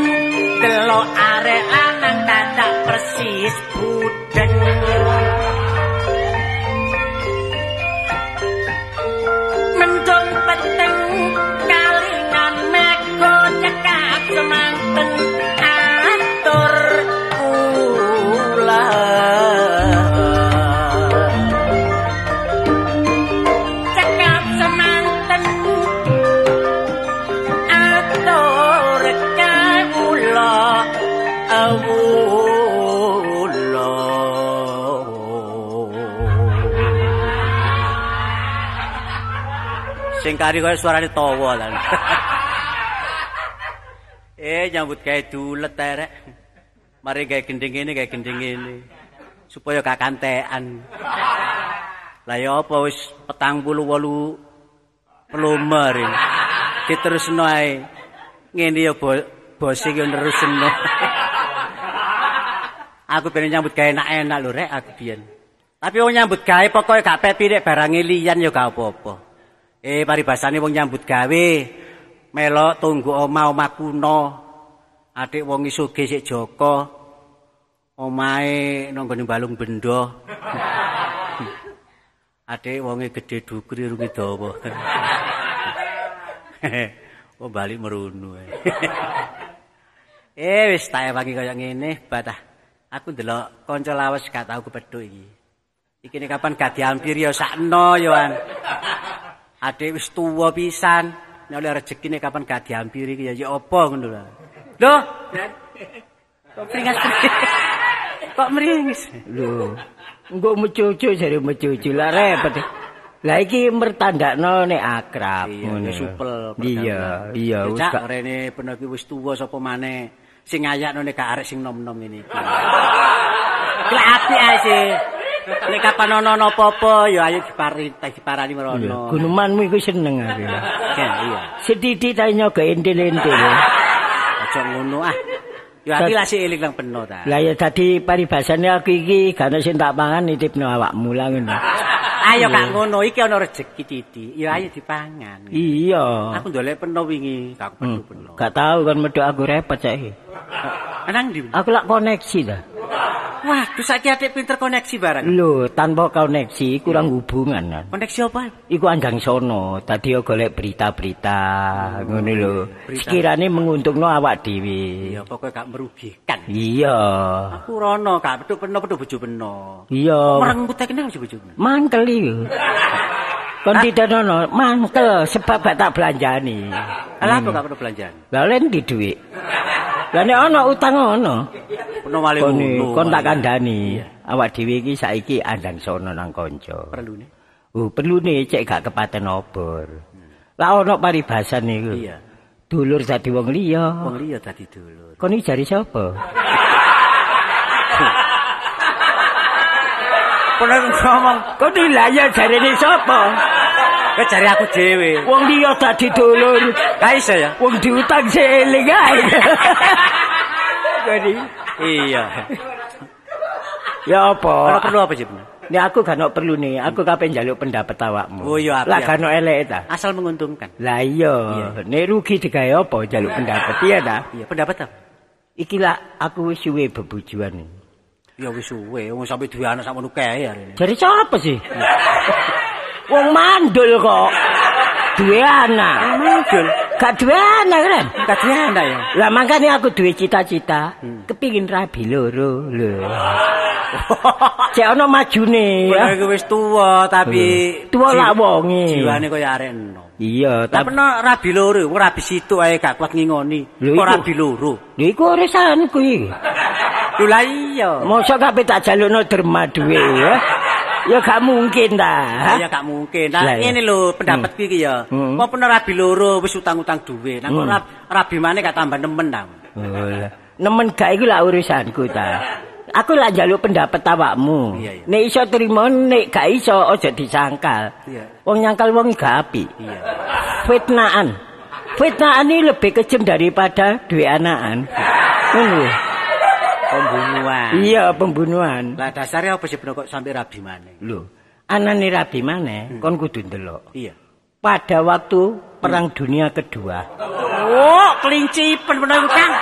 delok arek Kari kaya suarane tawa lan. eh nyambut gawe dulet terek. Mari gawe gending ngene gawe gending ngene. Supaya kakantekan. Lah ya apa wis 48 pelumer. Diterusno ae. Ngene ya bo bos iki nerusno. aku pengen nyambut gawe enak-enak lho rek aku biyen. Tapi wong nyambut gawe pokoke gak pepirek barange liyan ya gak apa-apa. Eh paribasane wong nyambut gawe melok tunggu omah-omah kuno. Adik wong isuge sik Joko. Omahe nang nggone balung bendo. Adik wonge gedhe dukri rungi dawa. Oh balik merunu. eh wis tak ewangi kaya ngene, batah. Aku ndelok kanca lawas gak tau kepethuk iki. Iki kapan gak diampir ya sakno yoan. Adik wis tuwa pisan. Nek oleh rezeki nek kapan gak diampiri ya ya apa ngono lho. Lho. Kok pringas. Kok meringis? Lho, engko mecucu jare mecucu lah repot. Lah iki mertandakno nek akrab Iya, supel. Iya, iya wis gak rene ben iki wis tuwa sapa maneh sing ayakno nek gak arek sing nom-nom ngene iki. Lek apik ae sih. Nek kapan ono apa-apa ya ayo dipari diparani merono. Gunumanmu iku seneng aku. Ya, iya. Sedidi ta nyoga entil-entil. Aja ngono ah. Ya iki lah sik eling nang peno ta. Lah ya dadi paribasane aku iki gak ono sing tak pangan nitipno awakmu lah ngono. Ayo gak ngono iki ana rezeki Titi. Ya ayo dipangan. Iya. Aku ndolek peno wingi, gak Hmm. pedu peno. Gak tahu kan medhok aku repot saiki. Anang ndi? Aku lak koneksi ta. Waduh saiki atik pinter koneksi barang. Lho, tanpa koneksi kurang hubungan kan. Koneksi apa? Iku andang sono, tadi yo golek berita-berita ngono lho. Sekirane menguntungno awak dhewe. Ya pokoknya gak merugikan. Iya. Aku rono gak pedu peno pedu bojo peno. Iya. Merenggut ae kenapa bojo peno? Mangkel iku. Kon didenono mangkel sebab gak tak belanjani. Lah apa gak pedu belanjaan? Lah len di dhuwit. Lah nek ana utang ono, Peno wali ngono. kon tak kandhani. Awak dhewe iki saiki andang sono nang kanca. perlune. Oh, perlune cek gak kepaten obor. Lah ono paribasan iku. Iya. Dulur dadi wong liya. Wong liya dadi dulur. Kon iki jari sapa? Peno ngomong, iki lah ya jarene sapa? kok jare aku dhewe. Wong liya dadi dulur. Gak iso ya? Wong diutang seeling ae. Jadi Iya. ya Ora apa? perlu apa sih? Peno? Nek aku gak ono perlu nih, aku kapan njaluk pendapat awakmu. Oh, iya, Lah gak elek ta. Asal menguntungkan. Lah iya, nek rugi digawe apa njaluk pendapat iya ta? Iya, pendapat apa? Iki lah aku wis suwe bebujuan. Ya wis suwe, wong sampe duwe anak sakmono kae arene. Jadi siapa sih? Wong mandul kok. Duwe anak. Mandul. Gak duwe anak kan? Gak duwe anak ya. Lah makanya aku duwe cita-cita kepingin rabi loro lho. Cek ono majune Ya ya. iku wis tuwa tapi Tuwa lak wonge. Jiwane kaya arek enom. Iya, Tapi no rabi loro, wong rabi situ ae gak kuat ngingoni. Kok iku- rabi loro? lho iku urusanku iki. Lho lah iya. Mosok kabeh tak jalukno derma duwe ya. Ya gak mungkin ta. Ya gak mungkin. Nah, ngene lho pendapatku iki ya. Hmm. Apa pernah rabi loro wis utang-utang duwe. Nah kok Hmm. rab- rabi maneh gak tambah nemen ta. Oh. Nemen gak iku lah urusanku ta. Aku lah njaluk pendapat awakmu. Iya, iya. Nek iso trimo, nek gak iso aja disangkal. Iya. Wong nyangkal wong gak apik. Iya. Fitnaan. Fitnaan ini lebih kejam daripada duwe anakan. Ngono. Pembunuhan. Iya, pembunuhan. Lah dasarnya apa sih kok sampai rabi maneh? Lho, anane rabi maneh kon kudu ndelok. Iya. Pada waktu Perang Dunia Kedua. Oh, kelincipen bener iku, Kang.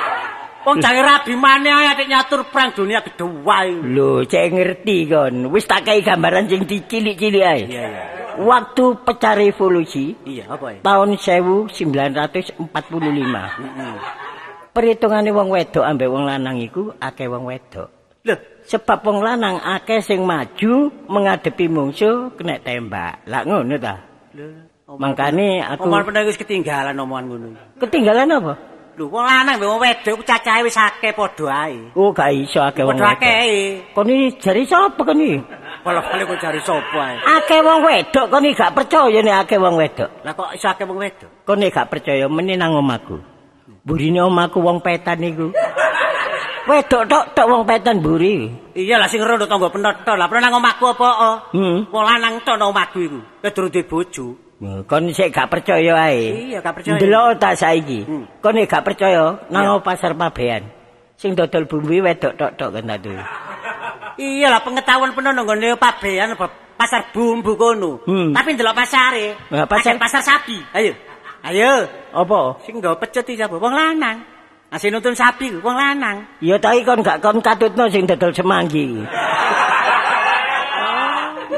Wong jange rabi maneh ae nyatur perang dunia kedua. Lho, cek ngerti kon. Wis tak kei gambaran sing dicilik-cilik ae. Iya, iya. Waktu pecah revolusi Iya, apa ya? tahun 1945. Heeh. Perhitungane wong wedok ambek wong lanang iku akeh wong wedok. Lho, Sebab wong lanang akeh sing maju menghadapi mungsuh kena tembak. Lah ngono ta? Mangkane aku omongan bener wis ketinggalan omongan ngono. ketinggalan apa? Lho, wong lanang mbek wong wedok cacahe wis akeh padha ae. Oh, gak iso akeh wong Padha wedok. akeh. Kon iki jari sapa kon iki? Kalau kali kok cari sapa ae. Akeh wong wedok kon iki gak percaya nek akeh wong wedok. Lah kok iso akeh wong wedok? Kon nek gak percaya meneh nang omahku. Burine omahku wong petan iku. Wedok tok tok wong petan buri. Iya lah sing rondo tangga penotho. Lah pernah nang omahku apa? oh? Hmm. Wong lanang tok nang omahku iku. Wis durung duwe bojo. Kon sik gak percaya ae. Iya, gak percaya. Ndelok ta saiki. Hmm. Kon gak percaya nang pasar Pabean. Sing dodol bumbu wedok tok tok kan tadi. Iya lah pengetahuan penuh nang ngene pabean pasar bumbu kono. Hmm. Tapi ndelok pasare. Pasar- pasar sapi. Ayo. Ayo. Apa? Sing nggawa pecet iki sapa? Wong lanang. Asih nuntun sapi wong lanang. Ya tapi kon gak kon katutno sing dodol semanggi.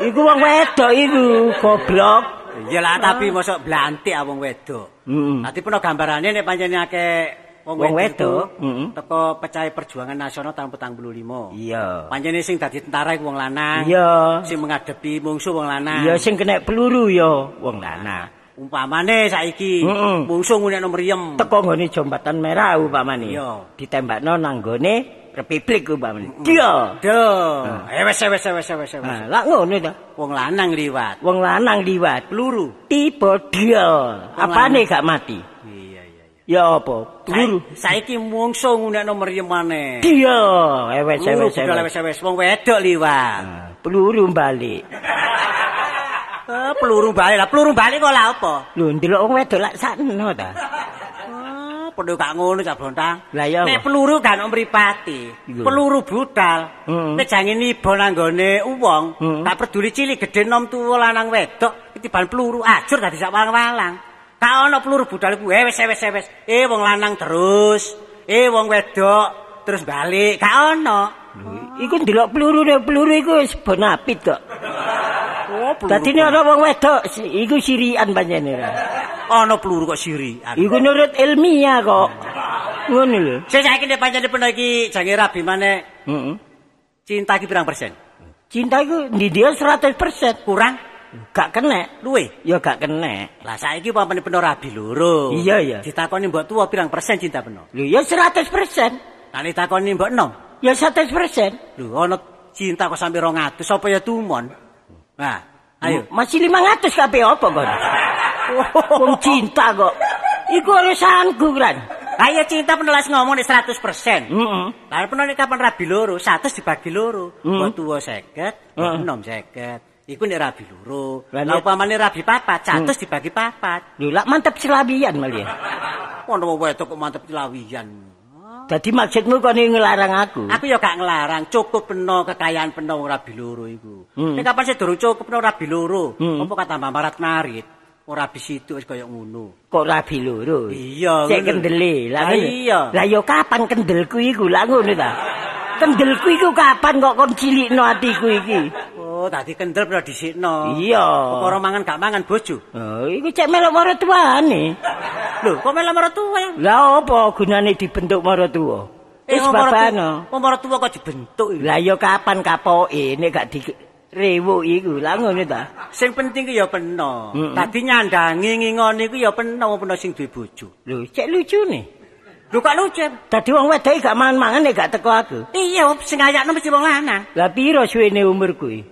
Iku wong wedok iku, goblok. Iya lah tapi mosok blantik ah wong wedok. Heeh. Nanti pernah gambarannya nek pancene akeh wong wedok, heeh. teko pecah perjuangan nasional tahun 45. Iya. Pancene sing dadi tentara iku wong lanang. Iya. Sing menghadapi mungsuh wong lanang. Ya sing kena peluru ya wong lanang. Umpamane saiki Heeh. mungsuh ngunekno mriyem. Teko nggone jembatan merah umpamane. Iya. Ditembakno nang gone Republik umpamane. Dia. Duh. Eh wes wes wes wes wes. Nah, lah ngono ta. Wong lanang liwat. Wong lanang liwat Peluru. tiba dia. Apane gak mati? Iya iya iya. Ya apa? Peluru. Sa- Saiki mungsuh ngunekno mriyem maneh. Budal ewes. wes wes wong wedok liwat. Peluru balik. Eh, peluru balik lah, peluru balik kok lah apa? Lho ndelok wong wedok lak sakno ta. Ah, padha gak ngono cak Blontang. Lah iya Nek peluru gak ono mripate. Iya. Peluru budal. Nek jange niba nanggone wong, Heeh. gak peduli cilik gedhe nom tuwa lanang wedok, ketiban peluru ajur dadi sak walang-walang. Gak ono peluru budal iku eh, wis eh, wis eh, wong lanang terus, eh wong wedok terus balik. Gak ono. Iku ndelok peluru peluru iku wis bonapit kok. Oh, Dadi ana wong wedok iku sirian panjenengan. ra. ono peluru kok sirian. Iku nurut ilmiah kok. Ngono lho. Saiki nek pancen peno iki jange rabi maneh Heeh. cinta iki pirang persen? Cinta iku ndi dia 100%. Kurang? Gak kena. Luwe? Ya gak kena. Lah saiki pampane peno rabi loro. Iya, iya. Ditakoni mbok tuwa pirang persen cinta peno? Lho ya 100%. Lah ditakoni mbok enom. Ya 100%. Lho ana cinta kok sampe 200 sapa ya tumon? Nah, ayo. Masih 500 kabeh apa kon? Wong cinta kok. Iku urusanku kan. Ayo cinta penelas ngomong nek 100%. Heeh. Lah peno nek kapan rabi loro, 100 dibagi loro. Hmm. Mbok tuwa 50, mbok Heeh. enom 50. Iku nek rabi loro. Lah, upamane rabi papat, 100 dibagi papat. Lho lak mantep selawian malah. Ono wong wedok kok mantep lawian. Dadi maksudmu kon iki ngelarang aku. Aku ya gak ngelarang, cukup peno kekayaan peno wong rabi loro iku. Hmm. Nek kapan sih durung cukup peno rabi loro, Hmm. apa kata marat narit? Ora rabi situ wis kaya ngono. Kok rabi loro? Iya, Cek kendele. Lah Ah, iya. Lah ya kapan kendelku iku? Lah ngono ta. Kendelku iku kapan kok kon cilikno atiku iki? Oh, dadi kendel pira dhisikno. Iya. Perkara mangan gak mangan bojo. Oh, iku cek melok marang tuane. Lho, kok melok marang tuwa ya? Lah apa gunane dibentuk marang tuwa? Eh, Wis marang babano. Wong marang tuwa kok dibentuk. Lah ya kapan kapoke nek gak di rewuk iku. Lah ngono ta. Sing penting ku ya peno. Mm-mm. Dadi nyandangi ngingoni ku ya peno peno sing duwe bojo. Lho, cek lucune. Lho kok lucu. Dadi wong wedok gak mangan-mangan nek gak teko aku. Iya, sing ayakno mesti wong lanang. Lah piro suwene umur kuwi?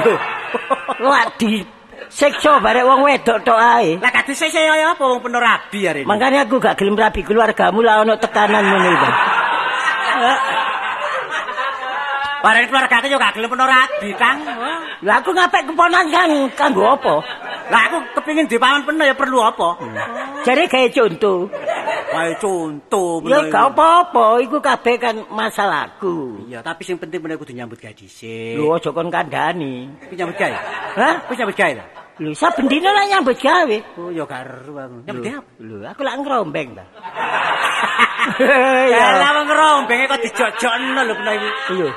Lho. Wah di siksa barek wong wedok tok ae. Lah kadhe sik kaya apa wong peno rabi arene. Makanya aku gak gelem rabi keluargamu lah ono tekanan ngono iku. Bareng keluarga yo gak gelem rabi, Kang. Lah aku ngapik keponan kan kanggo apa? Lah aku kepengin dipangan peno ya perlu apa? Jare gawe contoh. Wae contoh Ya gak apa-apa, iku kabeh kan masalahku. Iya, tapi sing penting peno kudu nyambut gawe dhisik. Lho aja kon kandhani. Kuwi nyambut gawe. Hah? Kuwi nyambut gawe ta? Lho saben dina lah nyambut gawe. Oh, ya eru aku. Nyambut gawe. Lho aku lak ngrombeng ta. Ya lah wong rombenge kok dijojokno lho peno iki. Lho.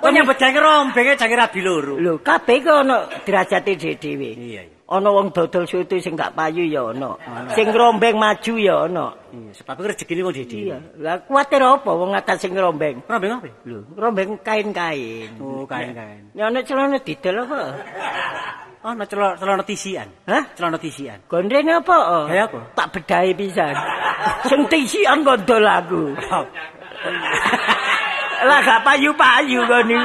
Kok nyambut gawe rombenge jange rabi loro. Lho kabeh ku ono derajate dhewe. Iya, iya. Ana wong dodol soto sing gak payu ya ana. Sing ngrombeng maju ya ana. Iya, sebab rezekine wong dhewe. Iya. Lah kuwatir apa wong ngatas sing ngrombeng? Rombeng apa? Lho, ngrombeng kain-kain. Oh, kain-kain. Ya ana celana didol apa? Ana celana celana tisian. Hah? Celana tisian. Gondrene apa? Gaya apa? Tak bedahi pisan. Sing tisian gondol aku. Lah gak payu-payu koni.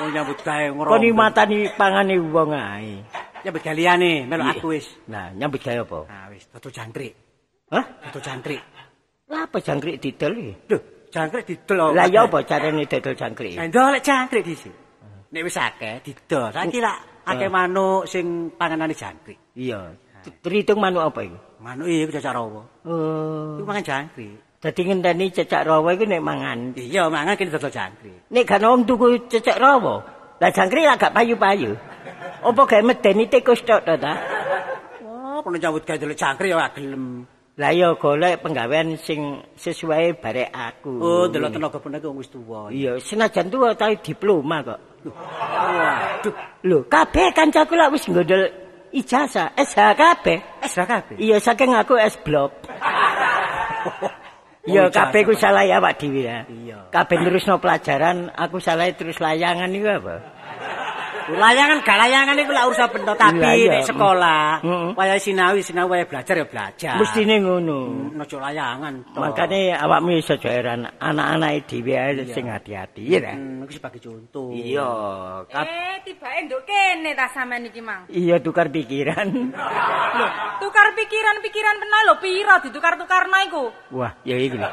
Oh, nyambut gawe Koni ngrombeng. matani pangane wong ae. Nyambut gawe liyane, melu aku wis. Nah, nyambut gawe apa? Nah, wis dodol jangkrik. Hah? Dodol jangkrik. Lah apa jangkrik didol iki? Lho, jangkrik didol. Lah ya apa carane dodol jangkrik? Nah, ndolek jangkrik dhisik. Nek wis akeh didol. Saiki lak akeh manuk sing panganane jangkrik. Iya. Terhitung manuk apa iku? Manuk iki cecak rawa. Oh. Iku mangan jangkrik. Dadi ngenteni cecak rawa iku nek mangan. Iya, mangan kene dodol jangkrik. Nek kan wong tuku cecak rawa, lah jangkrik lah gak payu-payu. Apa gawe medeni tikus tok to ta? Oh, perlu nyambut gawe dolek jangkrik ya gak gelem. Lah ya golek penggawean sing sesuai barek aku. Oh, delok tenaga wong wis tuwa. Iya, senajan tuwa tapi diploma kok. Waduh, Lho, kabeh kancaku lak wis nggodol ijazah, SH kabeh. es ra kabeh. Iya, saking aku S blok. Iya, kabeh ku salah ya Pak Dewi ya. Kabeh terusno pelajaran, aku salah terus layangan iku apa? Layangan gak layangan iku lak urusan benda tapi nek sekolah, waya sinawi sinawi waya belajar ya belajar. Mestine ngono. Ojo layangan. toh. Makane awakmu iso heran anak-anak dhewe ae sing hati-hati ya ta. Hmm, iki sebagai contoh. Iya, Eh, tibake nduk kene ta sampean iki, Mang. iya tukar pikiran. Tukar pikiran-pikiran pena lho pira ditukar-tukarno iku. Wah, ya iki lho.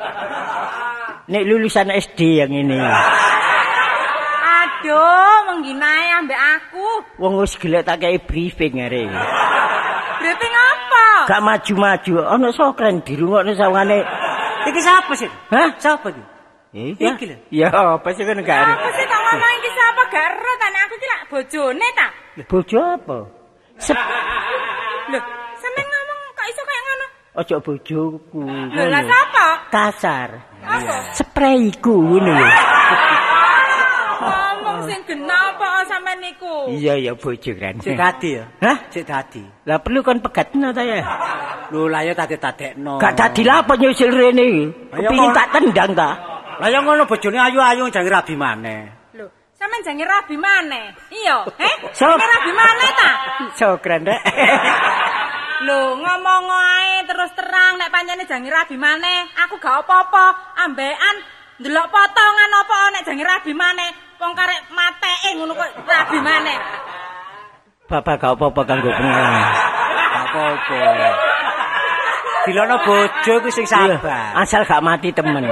Nek lulusan SD yang ini. Aduh, mengginae ambek aku. Wong wis gelek tak kei briefing are. Briefing apa? Gak maju-maju, ana sokren dirungokno sawangane. Iki siapa sih? Hah? Siapa iki? Iki lho. Ya, apa sih kan gak Apa sih tak ngomong iki siapa gak ero tane aku iki lak bojone ta? Bojo apa? Sep Lho, sampean ngomong kok iso kayak ngono? ojo bojoku. Lho, lah sapa? Kasar. Apa? Sprayku ngono lho. Sing genah apa sampean niku? Iya ya bojo kan. Sik dadi ya. Hah? Sik dadi. Lah perlu kon pegatno ta ya? Lho lah ya tadi-tadekno. Gak dadi lah apa nyusul rene iki. Kepingin kon. tak tendang ta. Lah ya ngono bojone ayu-ayu jange rabi maneh. Lho, sampean jange rabi maneh. Iya? So- Jange rabi maneh ta? Sokren rek. Lho, ngomong ae terus terang nek pancene jange rabi maneh, aku gak apa-apa. Ambekan ndelok potongan apa nek jange rabi maneh. Wong karek mateke ngono kok rabi maneh. Bapak gak apa-apa kanggo pengalaman. Apa-apa. Dilono bojo ku sing sabar. Asal gak mati temen.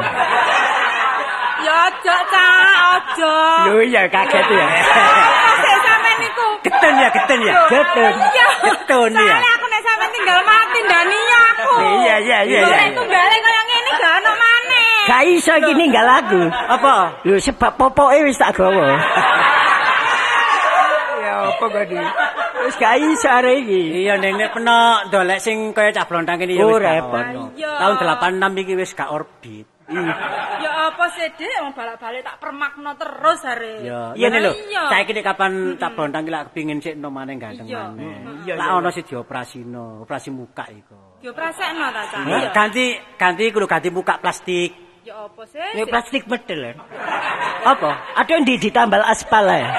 Ya ojo, Cak, ojo. Lho iya kaget ya. Kasih sampean niku. Getun ya, getun ya. Getun. Iya. Getun ya. Soale aku nek sampean tinggal mati ndani aku. Iya, iya, iya, Lho, iya. Nek tunggale kaya ngene gak ono maneh. Gak iso iki ninggal aku. Apa? Lho sebab popoke wis tak gawa. ya apa kok di. Wis gak iso are iki. Iya ning nek peno dolek sing kaya cah blontang kene ya Oh, wis repot. Tahun 86 iki wis gak orbit. Ya apa sih, Dik? Wong balak-balik tak permakno terus are. Ya, Iya, lho. Saiki nek kapan tak bontang lak kepengin sik nom maneh ganteng Iya. maneh. Iya, Lak iya. ono sing dioperasino, operasi muka iku. Prasekno ta, Cak. Ganti ganti lho ganti muka plastik. Ya apa sih? Ini plastik ya. Apa? Ada yang di ditambal aspal ya.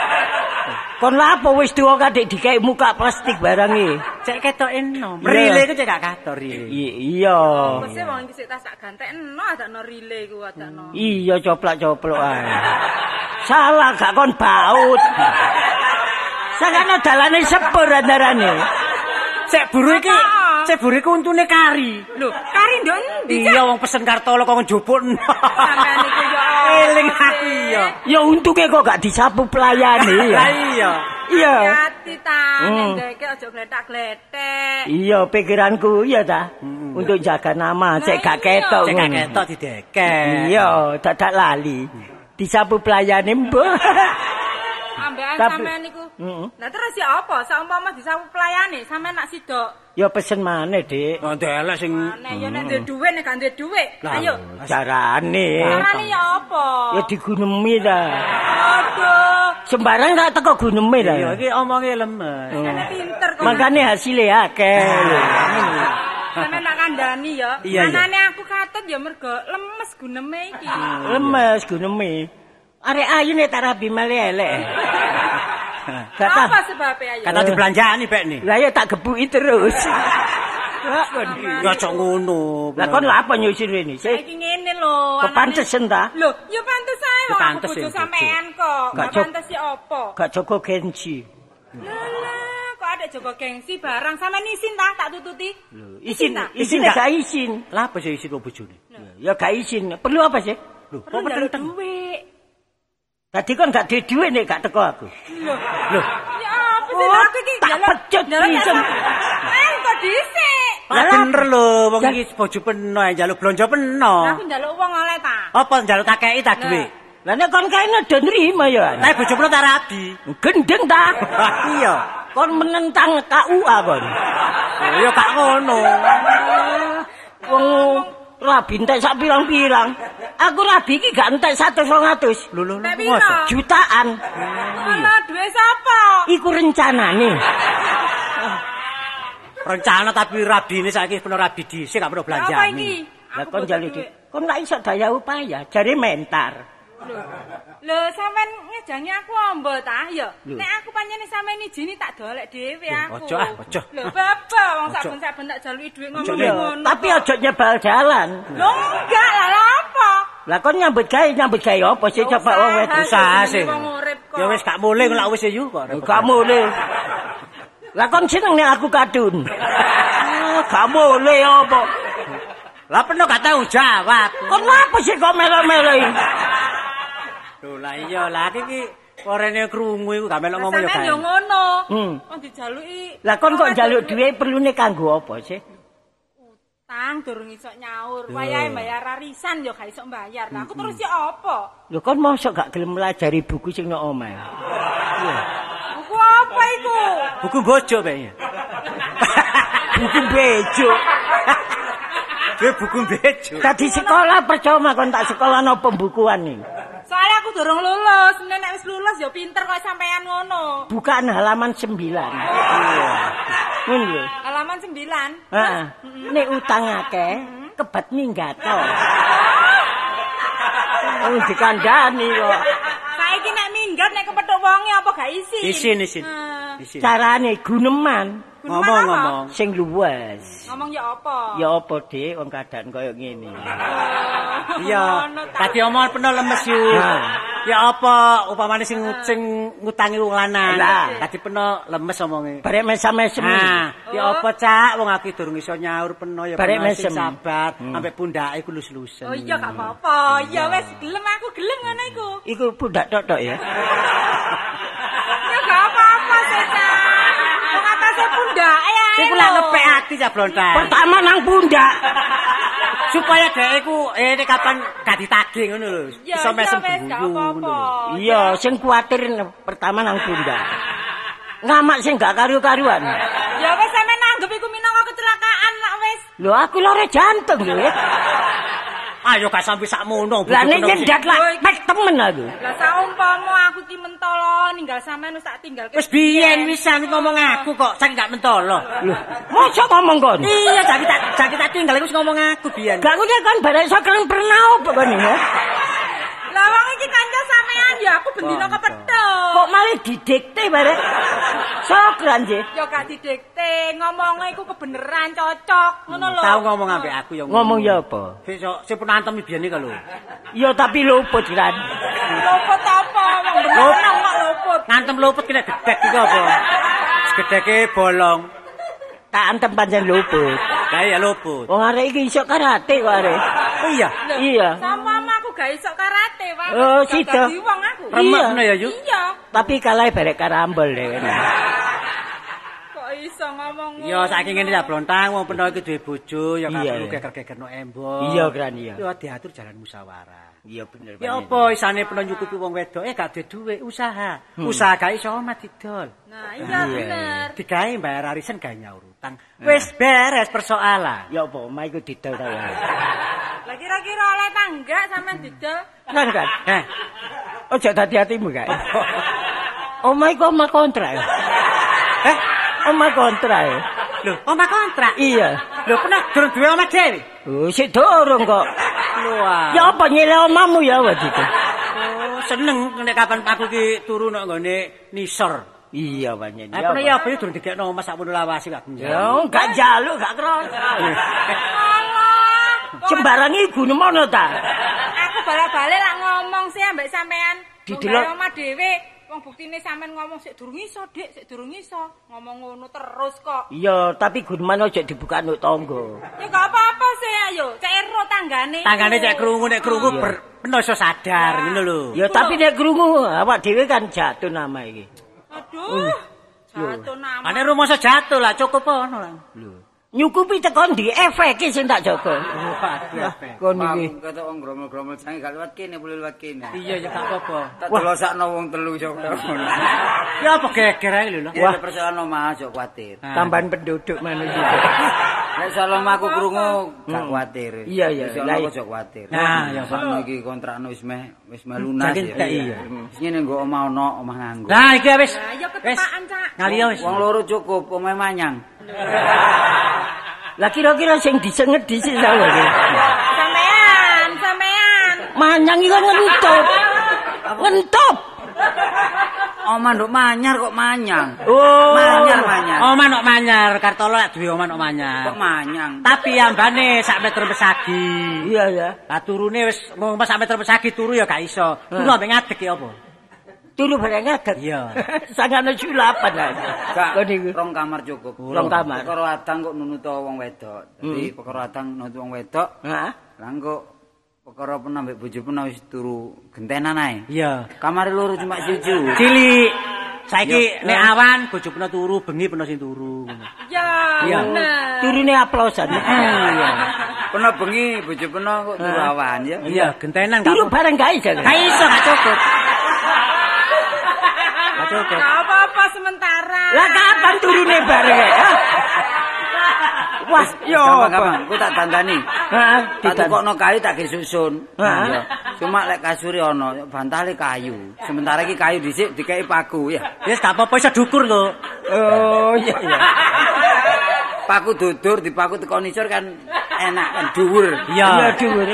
Kon lapo wis tuwa kadek dikei muka plastik barang iki. Cek ketok. Iya. Rile iku cek gak kator rile. I- Iya. Sih wong iki sik tas tak gantekno adakno relay ku adakno. Iya coplak-coplok ae. Salah gak kon baut. Sakane dalane sepur andarane. Cek buru iki, cek buru iki untune kari. Lho, kari ndok endi? Iya wong pesen kartolo kok njupuk. Sampeyan iku yo Eling aku iya. Ya untuke kok gak disapu pelayane ya. Lah iya. Iya. Hati ta, Hmm. ndeke aja gletak-gletek. Iya pikiranku iya ta. Untuk jaga nama cek gak ketok. Cek gak ketok dideket. Iya, dadak lali. Disapu pelayane mbok. Ambekan Tapi- sampean niku. Heeh. Lah terus ya apa? Saumpama disapu pelayane, sampean nak sidok. Ya pesen maneh, Dik. Oh, ndelek sing Nek yo nek duwe dhuwit nek gak duwe dhuwit. Ayo. Carane. Carane ya apa? Ya digunemi ta. Aduh. Sembarang tak teko guneme ta. Iya iki omonge lemes. Sampeyan pinter kok. Makane hasilnya akeh. lho. Sampeyan nak kandhani ya. Iya, iya. Anane aku katut ya mergo lemes guneme iki. Lemes guneme. Arek ayu nek tak rabi male elek. Apa sebabnya ayo? Kata dibelanjani pek nih. Lah ya tak gebuki terus. Lah kon. Ya cok ngono. Lah kon apa nyusir rene? Saiki ngene lho. Kok pantesen ta? Lho, ya pantes ae wong aku bojo sampean kok. Gak pantes ya apa? Gak Joko Genji. Lah, kok ada Joko gengsi barang sampean isin ta tak tututi? Isin, ta? isin gak? gak isin. Lah apa sih isi kok bojone? Ya gak isin. Perlu apa sih? Lho, Perlu kok njaluk penting? duit. Tadi kan gak ada duit nek gak teko aku. Loh, Lho, ya apa sih Oh, aku iki tak pecut pisan. Eh, kok dhisik? Lah bener lho, wong iki bojo peno ya njaluk blonjo peno. Lah aku njaluk uang oleh ta. Apa njaluk tak kei tak duwe? Lah nek kon kaene do nrimo ya. Tapi bojo peno tak rabi. Gendeng ta? Iya. Kon menentang KUA kon. Ya gak ngono. Wong rabi entek sak pirang-pirang. Aku rabi iki gak entek 100 200. Lho lho? Jutaan. Alah, duit sapa? Iku rencanane. Rencana tapi rabine saiki peno rabi dhisik gak belanjani. iki? Lah kon di. Kon gak iso daya upaya, jare mentar. Lho, sampean ngejangi aku ombo ta? Ya. Lho. Nek aku pancene sampean izini tak dolek dhewe aku. ojo ah, ojo. Lho, bapak wong Ojo. saben-saben tak jaluki dhuwit Ojo, ngomong ngono. tapi aja nyebal jalan. Lho, enggak lah apa? Lah kon nyambut gawe nyambut gawe apa sih coba wong wedok Usaha sih. Ya wis gak mulih lak wis yu kok. Kamu le. Lah kon seneng nek aku kadun. Ah, Kamu le apa? Lah peno gak tau jawab. Kon apa sih kok melo-melo iki? Lho lah iya lah iki korene krungu iku gak melok Lah, ngomong ya sampean kae. yo ngono. Hmm. Wong dijaluki. Lah kon kok njaluk dhuwit perlune kanggo apa sih? Tang durung iso nyaur. Wayahe bayar arisan yo gak iso bayar. Lah aku terus ya apa? Lho kon mosok gak gelem melajari buku sing nang omah. Buku apa iku? Buku bojo kayaknya. Buku bejo. Kuwi buku bejo. Tadi sekolah percuma kon tak sekolah no pembukuan nih. Durung lulus. Nek wis lulus yo pinter kok sampean ngono. Bukaan halaman 9. Ngono lho. Halaman 9. Heeh. Nek utang akeh, kebat minggato. Oh, dikandani kok. Saiki nek minggat nek kepethuk wonge apa gak isin? Isin isin. Isin. Carane guneman Guneman Ngomong apa? ngomong. sing luwes. Ngomong ya apa? Ya apa, Dik, wong keadaan koyo ngene. Iya, Ngono ta. tadi omongan peno lemes yu. Ya apa upamane sing sing ngutangi wong lanang. Lah. Tadi peno lemes omonge. Barek mesam-mesem. Nah, ya apa cak wong aku durung iso nyaur peno ya Barek mesem. sabar Hmm. sampai pundake iku lus-lusen. Oh iya gak apa-apa. Ya wis gelem aku gelem ngono iku. Iku pundak tok ya. Ya gak apa-apa Seta. Ae. Iku lak ngepek ati cak blontar. Pertama nang pundak. Supaya dhek iku eh nek kapan gak ditagih ngono lho. Iso mesem guyu ngono. Iya, sing kuwatir pertama nang pundak. Ngamak sing gak karu-karuan. Ya wis sampe nanggep iku minangka kecelakaan lah wis. Lho aku lore jantung lho. Ayo gak sampe sakmono. Lah nek nyendak lah pek temen aku. Lah saumpama aku ki mentolo ninggal sampean wis tak tinggal Wis biyen wisan ngomong aku kok, saking gak mentolo. Loh, mosok ngomong kon? Iya, jadi tak jadi tak tinggal iku wis ngomong aku biyen. Gak ngene kan bareng iso keren pernah apa kon ya? Lah wong iki kanca sampean ya aku bendina kepethuk. Kok malah didikte bareng? Sokran je. Ya gak didikte, ngomongnya iku kebeneran cocok. Ngono lho. Tahu ngomong ambek aku ya Ngomong ya apa? Besok sing penantem biyen iki lho. Ya tapi luput kan. Luput apa? Wong bener kok luput. Ngantem luput kena gedek iki apa? Segedeke bolong. Tak antem pancen luput. Kayak ya luput. Wong arek iki iso karate kok arek. Oh iya. Iya. Sama aku gak iso karate. Oh, Gak sida. dadi wong aku. Remek ngono ya, Yu? Iya. Tapi kalah barek karambol deh. Kok iso ngomong ngono? Ya saking ngene ya blontang wong peno iki duwe bojo ya iya. geger-gegerno embong. Iya kan iya. Ya diatur jalan musyawarah. Iya bener. Ya apa isane peno nyukupi wong wedok eh gak duwe duwe usaha. Hmm. Usaha gak iso omah didol. Nah, iya bener. Digawe bayar arisan gawe nyaur utang. Wis beres persoalan. Ya apa omah iku didol ta ya. Lah kira-kira oleh tangga sampean didol? Kan kan. Eh, Ojo hati-hatimu kae. Omah iku omah kontrak. ya? eh, Omah kontrak. ya? lho, omah kontrak. Iya. Lho, pernah durung duwe omah dhewe. Sik dorong kok. Wah. Ya apa nyele omahmu ya waktu itu? Oh, seneng nek kapan aku ki turu nang nggone nisor. Iya pancen. Aku nek ya apa ya durung dikekno omah sakmono lawase gak Ya, gak jaluk, gak kron. Sembarang iku nemono ta? Aku balik-balik lak ngomong sih ambek sampean. Didelok omah dhewe. Wong buktine sampean ngomong sik durung iso, Dik, sik durung iso. Ngomong ngono terus kok. Iya, tapi guneman ojo dibuka nduk tangga. Ya gak apa-apa sih ayo, cek ero tanggane. Tanggane cek krungu nek krungu peno iso sadar ngono lho. Ya tapi nek krungu awak dhewe kan jatuh nama iki. Aduh. Jatuh nama. Ane rumoso jatuh lah cukup ono lah. Nyukupi tekan di efek sing tak jaga. Kon iki. Kata wong gromol-gromol sange gak lewat kene, boleh lewat kene. Iya ya gak apa-apa. Tak delosakno wong telu ngono. Ya apa geger ae lho. Ya ada persoalan omah aja kuwatir. Tambahan penduduk mana iki. Nek soal omah aku krungu gak kuwatir. Iya, iya. Soal Lah, aku iya. aja kuwatir. Nah, ya, sono iki kontrakno wis meh wis meh lunas ya. tak iya. Wis ngene nggo omah ono, omah nganggo. Nah, iki wis. Wis. ya wis. Wong loro cukup, omah manyang. Lah kira-kira sing disenget dhisik sawah iki. Sampean, sampean. Manyang iku ngentup. Ngentup. Omah nduk manyar kok manyang. Oh. Manyar manyar. Omah nok manyar, Kartolo lek duwe omah nok manyar. Kok manyang? Tapi ambane sak meter pesagi. Iya ya. Lah turune wis ngomong sak meter pesagi turu ya gak iso. Turu ambek ngadeg ya apa? Turu bareng ngaget. Iya. Sangane sulapan aja. Rong kamar cukup. Rong kamar. Perkara adang kok nunuto wong wedok. Dadi perkara adang nunuto wong wedok. Hah? Lah engko perkara pun ambek bojo pun wis turu gentenan ae. Iya. Kamare loro cuma siji. Cilik. Saiki nek awan bojo peno turu, bengi peno sing turu. Ya, Iya. bener. Turune aplosan. Iya. Peno bengi bojo peno kok turu awan ya. Iya, gentenan Turu bareng gak iso. gak iso gak cukup. Cukup. Gak apa-apa sementara. Lah kapan turune bareng ya? Wah, yo. Gampang-gampang, ku tak dandani. Heeh, Tak tukokno kayu tak ge susun. Hah? Iya. Cuma lek kasure ana, bantale kayu. Sementara iki kayu dhisik dikei paku ya. Wis gak apa-apa iso dukur kok. Oh, iya iya. Paku dudur dipaku teko nisor kan enak kan dhuwur. Iya, dhuwur.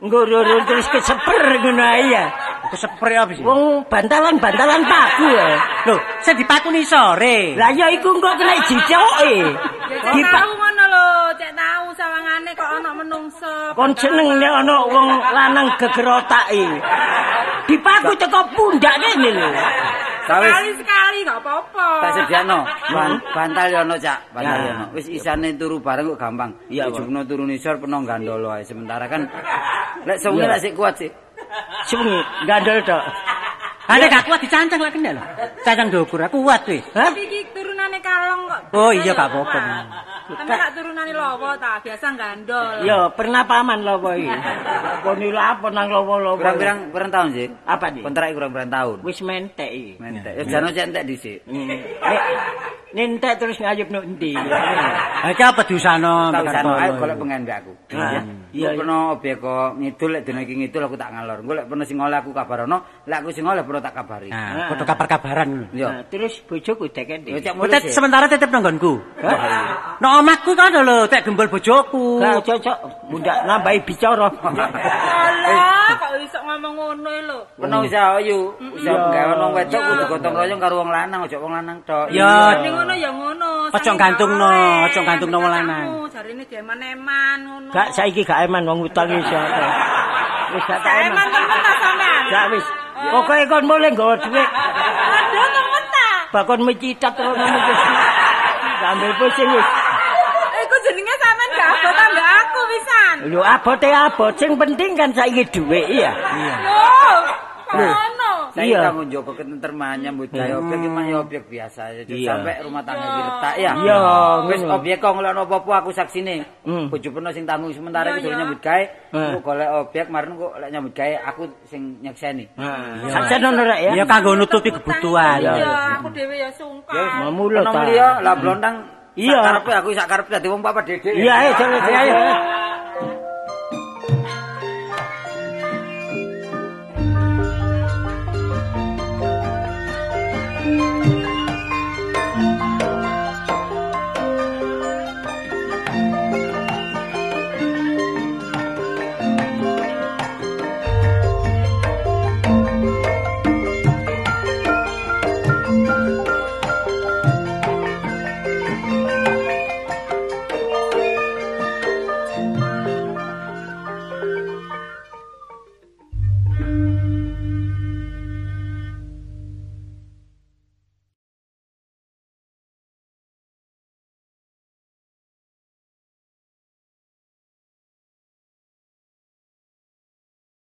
Engko roro terus keseper ngono ae ya. Spray apa sih? Wong bantalan-bantalan paku ya. Lho, sing dipakuni sore. Lah ya iku engko kena jicoke. Cek Dipak tahu ngono lho, cek tahu sawangane kok ana menungso. kon seneng nek ana wong lanang geger otake. Dipaku teko pundak kene lho. Sawis Sekali-sekali gak apa-apa. tak sediakno. Ban bantal yo ono, Cak. Bantal Ya. yo ono. Wis isane turu bareng kok gampang. Iya. Dijupno turu nisor peno gandolo ae. Sementara kan lek sewengi lek sik kuat sih. Sewengi gandol tok. Ane gak kuat dicancang lek kendal. Cancang dukur aku kuat. Hah? Tapi iki turunane kalong kok. Oh iya gak apa-apa. Tapi gak turunane lowo ta, biasa gandol. Ya, pernah paman lowo iki. Kon iki apa nang lowo-lowo. Pirang-pirang pirang tahun sih? Apa nih? Kontrak kurang pirang tahun. Wis mentek iki. Mentek. Ya jano cek entek dhisik. Nek nentek terus ngayup nek endi. Ha iki apa diusano Tak usah ayo Kartolo? golek pengen mbek aku. Hah? Ya. Iya, Iya, pernah objek kok ngidul lek dina iki ngidul aku tak ngalor. Engko lek pernah sing oleh aku kabarono, lek aku sing oleh pernah tak kabari. Nah, padha kabar-kabaran ngono. Yo. Nah, terus bojoku cek Mutet mulus. sementara tetep nang nggonku. Nek omahku kan lho, tek gembol bojoku. Lah cocok mundak nambahi bicara. Alah, kok iso ngomong ngono lho. Pernah usaha yo, usaha gawe wong wedok kudu gotong royong karo wong lanang, aja wong lanang tok. Ya. Ning ngono ya ngono. Ojo gantungno, ojo gantungno wong lanang. Jarine dieman-eman ngono. Gak saiki gak eman wong utang iso. Wis gak tak eman eman. temen ta sampean. Gak wis. Pokoke kon mulai nggawa dhuwit. Aduh temen ta. Bakon mecitat terus ngono wis. Sambil pusing wis. Iku jenenge sampean gak abot ambek aku pisan. Lho abote abot sing penting kan saiki dhuwit iya. Loh, ngono. Saya Iya. kanggo njogo ketenterman nyambut gawe objek iki mah ya objek biasa ya. Aja Iya. Sampai rumah tangga iki retak ya. Iya, Wis objek kok ngelokno apa-apa aku saksine. Hmm. Bojo pernah sing tanggung sementara Iya, iki iya. nyambut gawe. Hmm. Aku golek objek marun kok lek nyambut gawe aku sing nyekseni. Saksen ono rek ya. Ya kanggo nutupi kebutuhan. Iya, aku dhewe ya sungkan. Ya Mamulo Ono ta. liya lah blontang. Iya. Karepe aku sak karepe dadi wong papa dede. Iya, ayo Ayo.